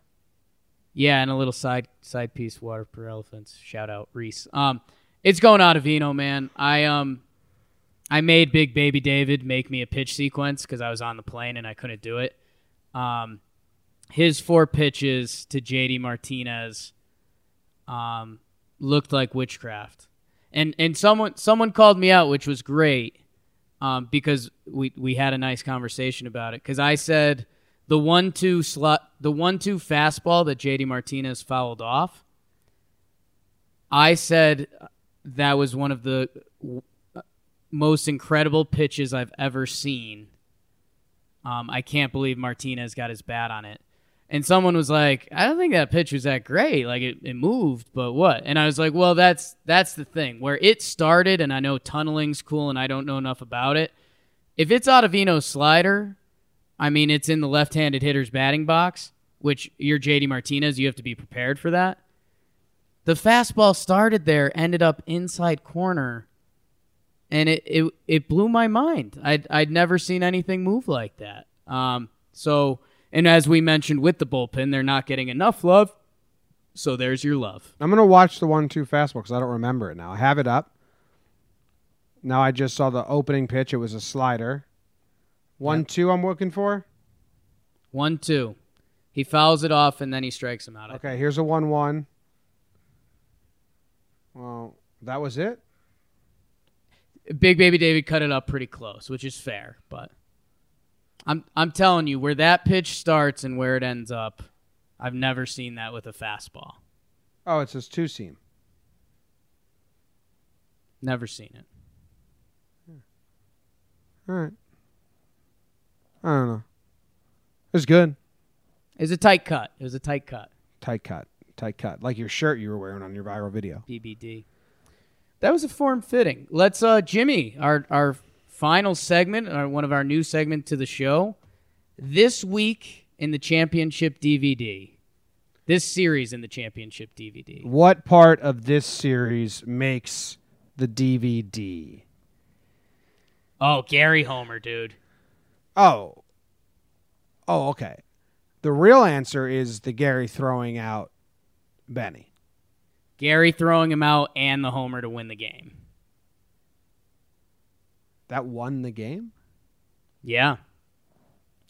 Yeah, and a little side side piece water for elephants. Shout out Reese. Um it's going Ottavino, man. I um I made Big Baby David make me a pitch sequence cuz I was on the plane and I couldn't do it. Um his four pitches to JD Martinez um looked like witchcraft. And and someone someone called me out, which was great. Um, because we we had a nice conversation about it. Because I said the one two slot the one two fastball that JD Martinez fouled off. I said that was one of the most incredible pitches I've ever seen. Um, I can't believe Martinez got his bat on it. And someone was like, I don't think that pitch was that great. Like it, it moved, but what? And I was like, well, that's that's the thing. Where it started, and I know tunneling's cool and I don't know enough about it. If it's Ottavino's slider, I mean it's in the left handed hitter's batting box, which you're JD Martinez, you have to be prepared for that. The fastball started there, ended up inside corner, and it it, it blew my mind. I'd I'd never seen anything move like that. Um, so and as we mentioned with the bullpen, they're not getting enough love. So there's your love. I'm gonna watch the one two fastball because I don't remember it now. I have it up. Now I just saw the opening pitch. It was a slider. One two. I'm looking for. One two. He fouls it off and then he strikes him out. Okay, here's a one one. Well, that was it. Big Baby David cut it up pretty close, which is fair, but I'm I'm telling you, where that pitch starts and where it ends up, I've never seen that with a fastball. Oh, it says two seam. Never seen it. All right. I don't know. It was good. It was a tight cut. It was a tight cut. Tight cut. Tight cut. Like your shirt you were wearing on your viral video. BBD. That was a form fitting. Let's uh Jimmy, our our final segment, our, one of our new segment to the show. This week in the championship DVD. This series in the championship DVD. What part of this series makes the DVD? Oh, Gary Homer, dude. Oh. Oh, okay. The real answer is the Gary throwing out Benny. Gary throwing him out and the homer to win the game. That won the game. Yeah.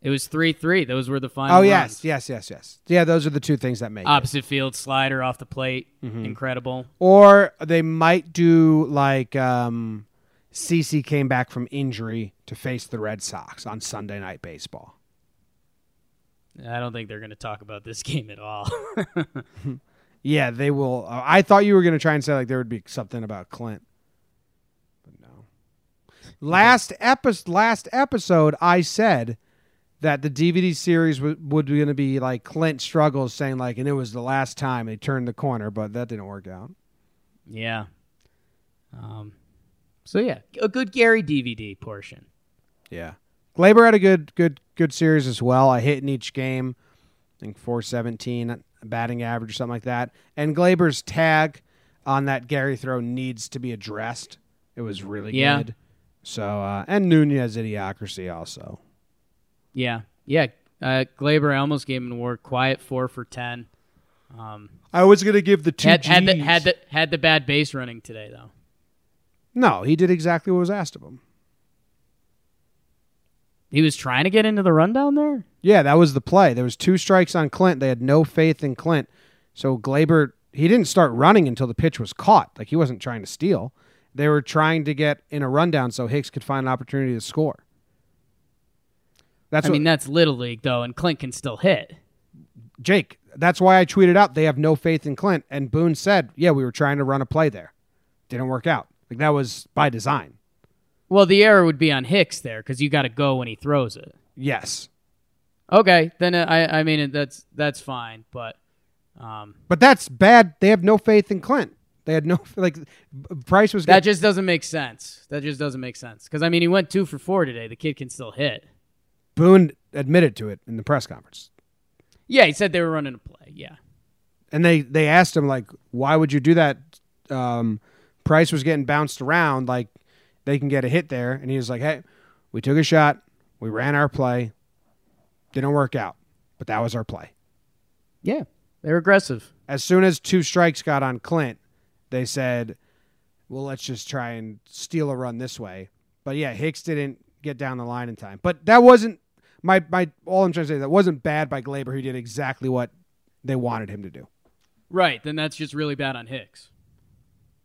It was 3 3. Those were the final. Oh runs. yes, yes, yes, yes. Yeah, those are the two things that make it. Opposite field slider off the plate. Mm-hmm. Incredible. Or they might do like um, CC came back from injury to face the Red Sox on Sunday Night Baseball. I don't think they're going to talk about this <laughs> game at all. <laughs> Yeah, they will. Uh, I thought you were going to try and say like there would be something about Clint. Last episode, last episode, I said that the DVD series w- would be going to be like Clint struggles, saying like, and it was the last time they turned the corner, but that didn't work out. yeah. Um, so, yeah, a good Gary DVD portion. Yeah, Gleyber had a good, good, good series as well. I hit in each game. I think four seventeen batting average or something like that. And Gleyber's tag on that Gary throw needs to be addressed. It was really Yeah. good. So uh, and Nunez idiocracy also. Yeah. Yeah. Uh, Gleyber, I almost gave him an award. Quiet, four for 10. Um, I was gonna give the two had, had, the, had, the, had the bad base running today, though. no, he did exactly what was asked of him. He was trying to get into the rundown there? Yeah, that was the play. There was two strikes on Clint. They had no faith in Clint. So Gleyber he didn't start running until the pitch was caught. Like he wasn't trying to steal. They were trying to get in a rundown so Hicks could find an opportunity to score. That's I what, mean, that's Little League, though, and Clint can still hit. Jake. That's why I tweeted out they have no faith in Clint. And Boone said, "Yeah, we were trying to run a play there, didn't work out. Like that was by design." Well, the error would be on Hicks there because you got to go when he throws it. Yes, Okay, then uh, I I mean that's that's fine, but um, but that's bad. They have no faith in Clint. They had no <laughs> like Price was that getting, just doesn't make sense. That just doesn't make sense because I mean he went two for four today. The kid can still hit. Boone admitted to it in the press conference. Yeah, he said they were running a play. Yeah, and they they asked him like, why would you do that? Um, Price was getting bounced around, like they can get a hit there, and he was like, hey, we took a shot, we ran our play, didn't work out, but that was our play. yeah, they're aggressive. As soon as two strikes got on Clint, they said, well, let's just try and steal a run this way. But yeah, Hicks didn't get down the line in time. But that wasn't my my. All I'm trying to say that wasn't bad by Gleyber. He did exactly what they wanted him to do. Right, then that's just really bad on Hicks.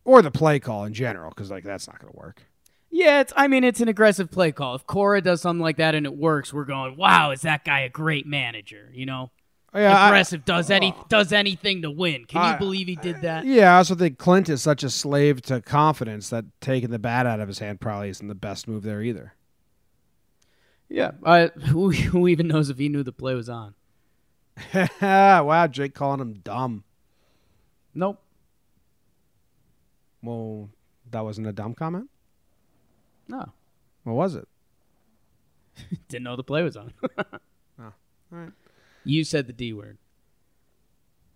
or the play call in general, because like that's not going to work. Yeah, it's. I mean, it's an aggressive play call. If Cora does something like that and it works, we're going, "Wow, is that guy a great manager?" You know, Yeah, I- aggressive does any does anything to win. Can you I- believe he did that? yeah. I also think Clint is such a slave to confidence that taking the bat out of his hand probably isn't the best move there either. Yeah. Uh, who who even knows if he knew the play was on? <laughs> wow, Jake calling him dumb. Nope. Well, that wasn't a dumb comment. No. What was it? <laughs> Didn't know the play was on. <laughs> oh, all right. You said the D word.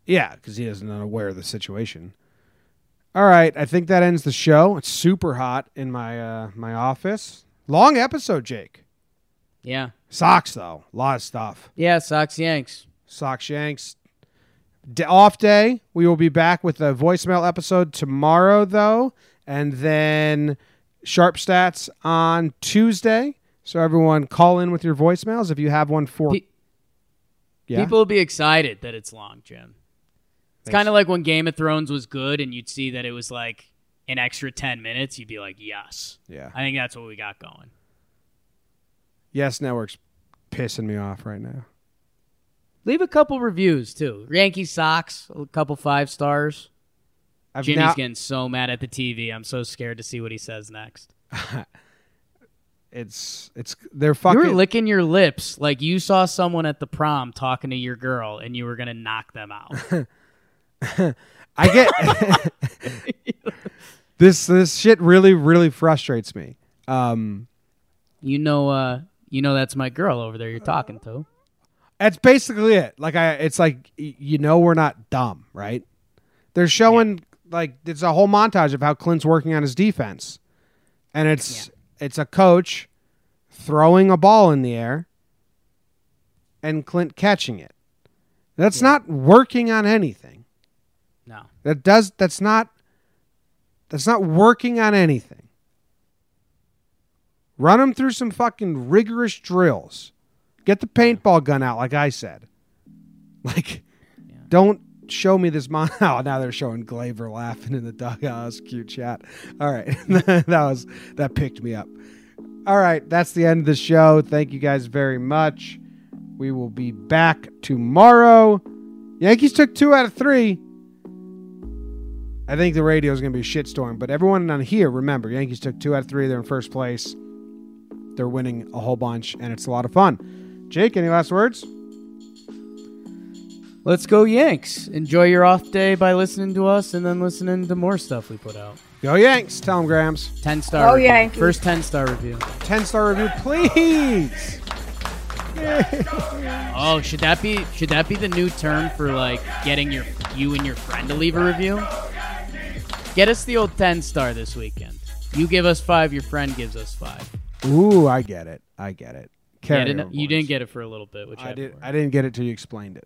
Yeah, because he isn't unaware of the situation. All right, I think that ends the show. It's super hot in my uh, my office. Long episode, Jake. Yeah. Sox though, a lot of stuff. Yeah, Sox Yanks. Sock Yanks. D- off day. We will be back with a voicemail episode tomorrow, though, and then sharp stats on Tuesday. So everyone, call in with your voicemails if you have one for. Yeah. People will be excited that it's long, Jim. It's kind of like when Game of Thrones was good and you'd see that it was like an extra 10 minutes, you'd be like, yes. yeah. I think that's what we got going. Yes, network's pissing me off right now. Leave a couple reviews, too. Yankee Sox, a couple five stars. I've Jimmy's now, getting so mad at the TV. I'm so scared to see what he says next. <laughs> it's it's they're fucking. You were licking your lips like you saw someone at the prom talking to your girl and you were going to knock them out. <laughs> I get <laughs> this. This shit really, really frustrates me. Um, you know uh you know that's my girl over there you're talking to. That's basically it. Like I, it's like you know we're not dumb, right? They're showing like it's a whole montage of how Clint's working on his defense, and it's it's a coach throwing a ball in the air, and Clint catching it. That's not working on anything. No. That does that's not that's not working on anything. Run them through some fucking rigorous drills. Get the paintball gun out, like I said. <laughs> Like, don't show me this mon. <laughs> Oh, now they're showing Gleyber laughing in the dugout. That was a cute chat. All right, <laughs> that was that picked me up. All right, that's the end of the show. Thank you guys very much. We will be back tomorrow. Yankees took two out of three. I think the radio is going to be a shitstorm, but everyone on here, remember, Yankees took two out of three. They're in first place. They're winning a whole bunch, and it's a lot of fun. Jake, any last words? Let's go Yanks. Enjoy your off day by listening to us and then listening to more stuff we put out. Go Yanks. Tell them, Grams. 10 star Go review. Yankees. First 10 star review. 10 star review, please. <laughs> Oh, should that be should that be the new term for like getting your you and your friend to leave a review? Get us the old 10 star this weekend. You give us 5, your friend gives us 5. Ooh, I get it. I get it. Yeah, Carry didn't- you didn't get it for a little bit, which I I did. I didn't get it till you explained it.